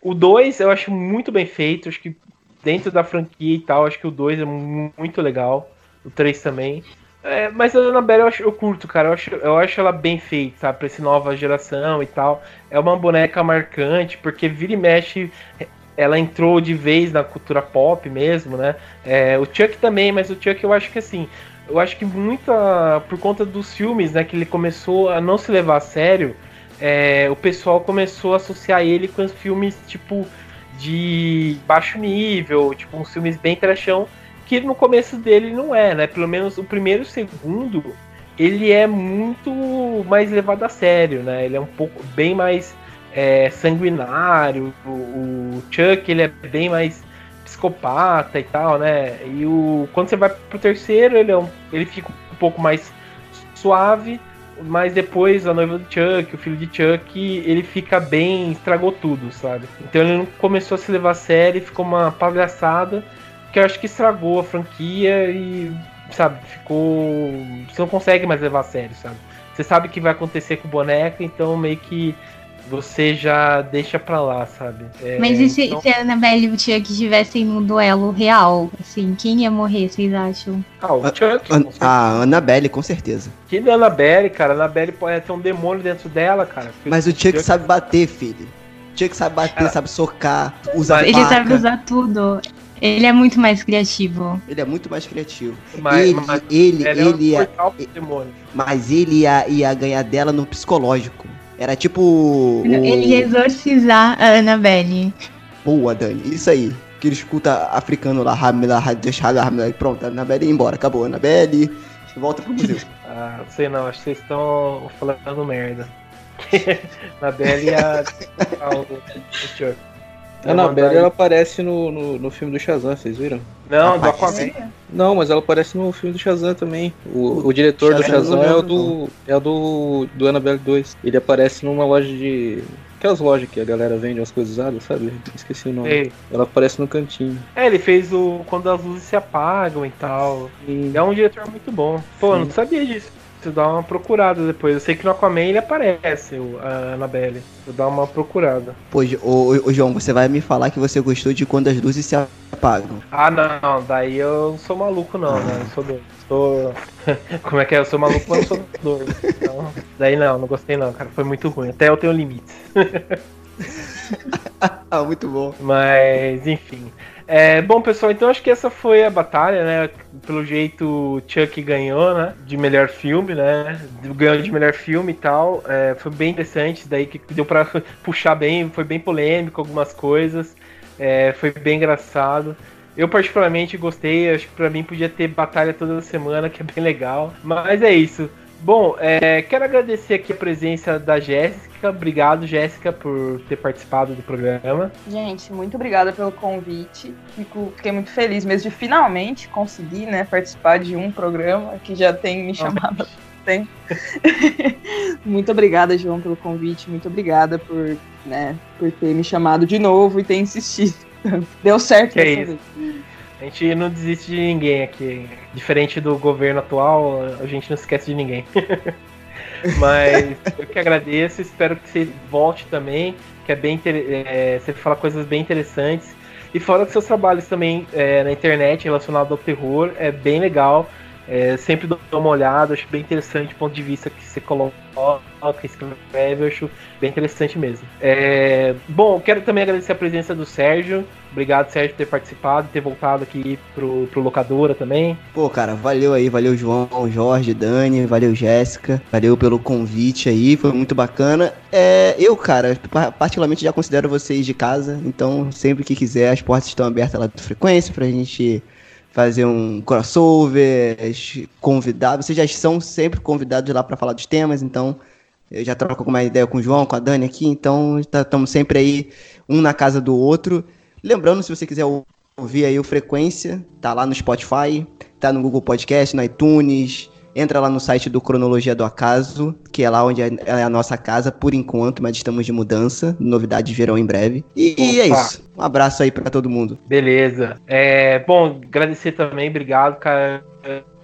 O 2 eu acho muito bem feito, acho que dentro da franquia e tal, acho que o 2 é muito legal, o 3 também. É, mas a Annabelle eu, acho, eu curto, cara. Eu acho, eu acho ela bem feita, sabe? Pra essa nova geração e tal. É uma boneca marcante, porque vira e mexe. Ela entrou de vez na cultura pop mesmo, né? É, o Chuck também, mas o Chuck eu acho que assim. Eu acho que muita. Por conta dos filmes, né? Que ele começou a não se levar a sério. É, o pessoal começou a associar ele com os filmes tipo de baixo nível, tipo uns filmes bem trashão que no começo dele não é, né? Pelo menos o primeiro e o segundo, ele é muito mais levado a sério, né? Ele é um pouco bem mais é, sanguinário, o, o, Chuck ele é bem mais psicopata e tal, né? E o quando você vai pro terceiro, ele, é um, ele fica um pouco mais suave, mas depois a noiva do Chuck, o filho de Chuck, ele fica bem, estragou tudo, sabe? Então ele não começou a se levar a sério, ficou uma palhaçada que eu acho que estragou a franquia e, sabe, ficou. Você não consegue mais levar a sério, sabe? Você sabe o que vai acontecer com o boneco, então meio que você já deixa pra lá, sabe? É, Mas e se, então... se a Annabelle e o Chuck estivessem num duelo real? Assim, quem ia morrer, vocês acham? Ah, o Chuck. A, a Annabelle, com certeza. Que da Annabelle, cara? A Annabelle pode ter um demônio dentro dela, cara. Mas o Chuck, Chuck sabe bater, filho. O Chuck sabe bater, cara, sabe socar, usar Ele faca. sabe usar tudo. Ele é muito mais criativo. Ele é muito mais criativo. Mas, ele, mas ele, ele, ele ia, mas ele ia, ia ganhar dela no psicológico. Era tipo. Ele ia exorcizar a Annabelle. Boa, Dani. Isso aí. Que ele escuta africano lá, pronto, a Annabelle ia embora. Acabou, Annabelle. Volta pro museu. ah, não sei não, acho que vocês estão falando merda. Annabelle ia. A Annabelle ela aparece no, no, no, filme do Shazam, vocês viram? Não, do Aquaman. Não, mas ela aparece no filme do Shazam também. O, o diretor Shazam do Shazam é o do. É o do, do Annabelle 2. Ele aparece numa loja de. Aquelas lojas que a galera vende umas coisas usadas, sabe? Esqueci o nome. Ei. Ela aparece no cantinho. É, ele fez o. Quando as luzes se apagam e tal. E é um diretor muito bom. Pô, Sim. não sabia disso. Preciso dar uma procurada depois. Eu sei que no Aquaman ele aparece, a Annabelle. Vou dar uma procurada. Ô, ô, João, você vai me falar que você gostou de quando as luzes se apagam. Ah, não, daí eu não sou maluco, não, né? Eu sou doido. Sou. Como é que é? Eu sou maluco, mas não sou doido. Então, daí não, não gostei, não, cara. Foi muito ruim. Até eu tenho limites. ah, muito bom. Mas, enfim. É, bom, pessoal, então acho que essa foi a batalha, né? Pelo jeito, Chuck ganhou, né? De melhor filme, né? Ganhou de melhor filme e tal. É, foi bem interessante, daí que deu pra puxar bem, foi bem polêmico algumas coisas. É, foi bem engraçado. Eu particularmente gostei, acho que pra mim podia ter batalha toda semana, que é bem legal. Mas é isso. Bom, é, quero agradecer aqui a presença da Jéssica. Obrigado, Jéssica, por ter participado do programa. Gente, muito obrigada pelo convite. Fico, fiquei muito feliz mesmo de finalmente conseguir né, participar de um programa que já tem me chamado há tempo. muito obrigada, João, pelo convite. Muito obrigada por, né, por ter me chamado de novo e ter insistido. Deu certo. Que é isso. Vez. A gente não desiste de ninguém aqui. Diferente do governo atual, a gente não esquece de ninguém. Mas eu que agradeço, espero que você volte também, que é bem é, você fala coisas bem interessantes. E fora que seus trabalhos também é, na internet relacionados ao terror, é bem legal. É, sempre dou uma olhada, acho bem interessante o ponto de vista que você coloca, escreve, eu acho bem interessante mesmo. É, bom, quero também agradecer a presença do Sérgio. Obrigado, Sérgio, por ter participado, ter voltado aqui pro, pro Locadora também. Pô, cara, valeu aí, valeu João, Jorge, Dani, valeu Jéssica, valeu pelo convite aí, foi muito bacana. É, eu, cara, particularmente já considero vocês de casa, então sempre que quiser, as portas estão abertas lá do Frequência pra gente fazer um crossover, convidar. Vocês já são sempre convidados lá para falar dos temas, então eu já troco alguma ideia com o João, com a Dani aqui, então estamos tá, sempre aí, um na casa do outro. Lembrando, se você quiser ouvir aí o Frequência, tá lá no Spotify, tá no Google Podcast, no iTunes, entra lá no site do Cronologia do Acaso, que é lá onde é, é a nossa casa por enquanto, mas estamos de mudança. Novidades virão em breve. E, e é isso. Um abraço aí para todo mundo. Beleza. É, bom, agradecer também, obrigado, cara.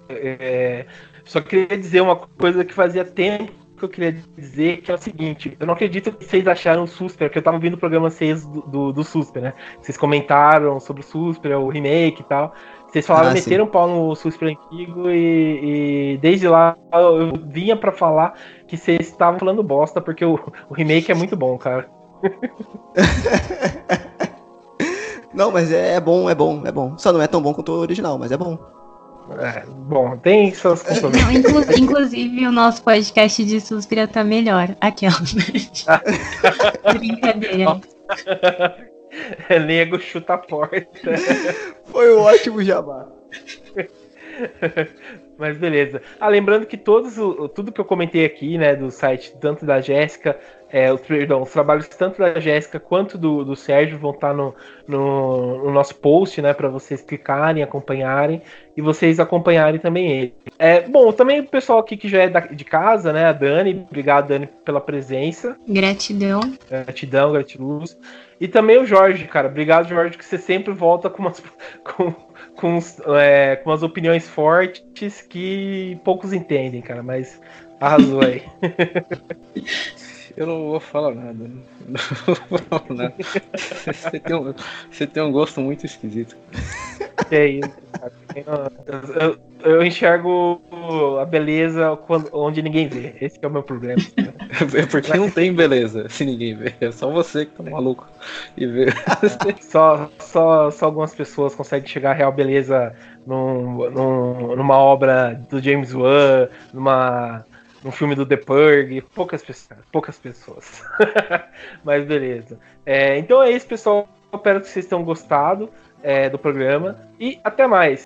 É, só queria dizer uma coisa que fazia tempo que eu queria dizer, que é o seguinte, eu não acredito que vocês acharam o Susper, porque eu tava ouvindo o programa 6 do, do, do Susper, né? Vocês comentaram sobre o Susper, o remake e tal. Vocês falaram, ah, meteram o pau no Super antigo e, e, desde lá eu vinha para falar que vocês estavam falando bosta, porque o, o remake é muito bom, cara. não, mas é, é, bom, é bom, é bom. Só não é tão bom quanto o original, mas é bom. É, bom, tem suas não, inclu Inclusive, o nosso podcast de Suspira tá melhor. Aquela. Brincadeira. Nego chuta a porta. Foi um ótimo jabá. Mas beleza. Ah, lembrando que todos o, tudo que eu comentei aqui, né, do site, tanto da Jéssica, é, o, perdão, os trabalhos tanto da Jéssica quanto do, do Sérgio vão estar no, no, no nosso post, né, para vocês clicarem, acompanharem e vocês acompanharem também ele. É, bom, também o pessoal aqui que já é da, de casa, né, a Dani, obrigado Dani pela presença. Gratidão. Gratidão, gratiluz. E também o Jorge, cara, obrigado Jorge que você sempre volta com umas com com, é, com as opiniões fortes que poucos entendem, cara, mas arrasou aí. Eu não vou falar nada. Não vou falar nada. Você tem um, você tem um gosto muito esquisito. É isso. Eu, eu, enxergo a beleza onde ninguém vê. Esse é o meu problema. É porque não tem beleza se ninguém vê. É só você que tá maluco e vê. Só, só, só algumas pessoas conseguem chegar a real beleza num, num, numa obra do James Wan, numa um filme do The Purge, poucas pessoas. Poucas pessoas. Mas beleza. É, então é isso, pessoal. Espero que vocês tenham gostado é, do programa. E até mais.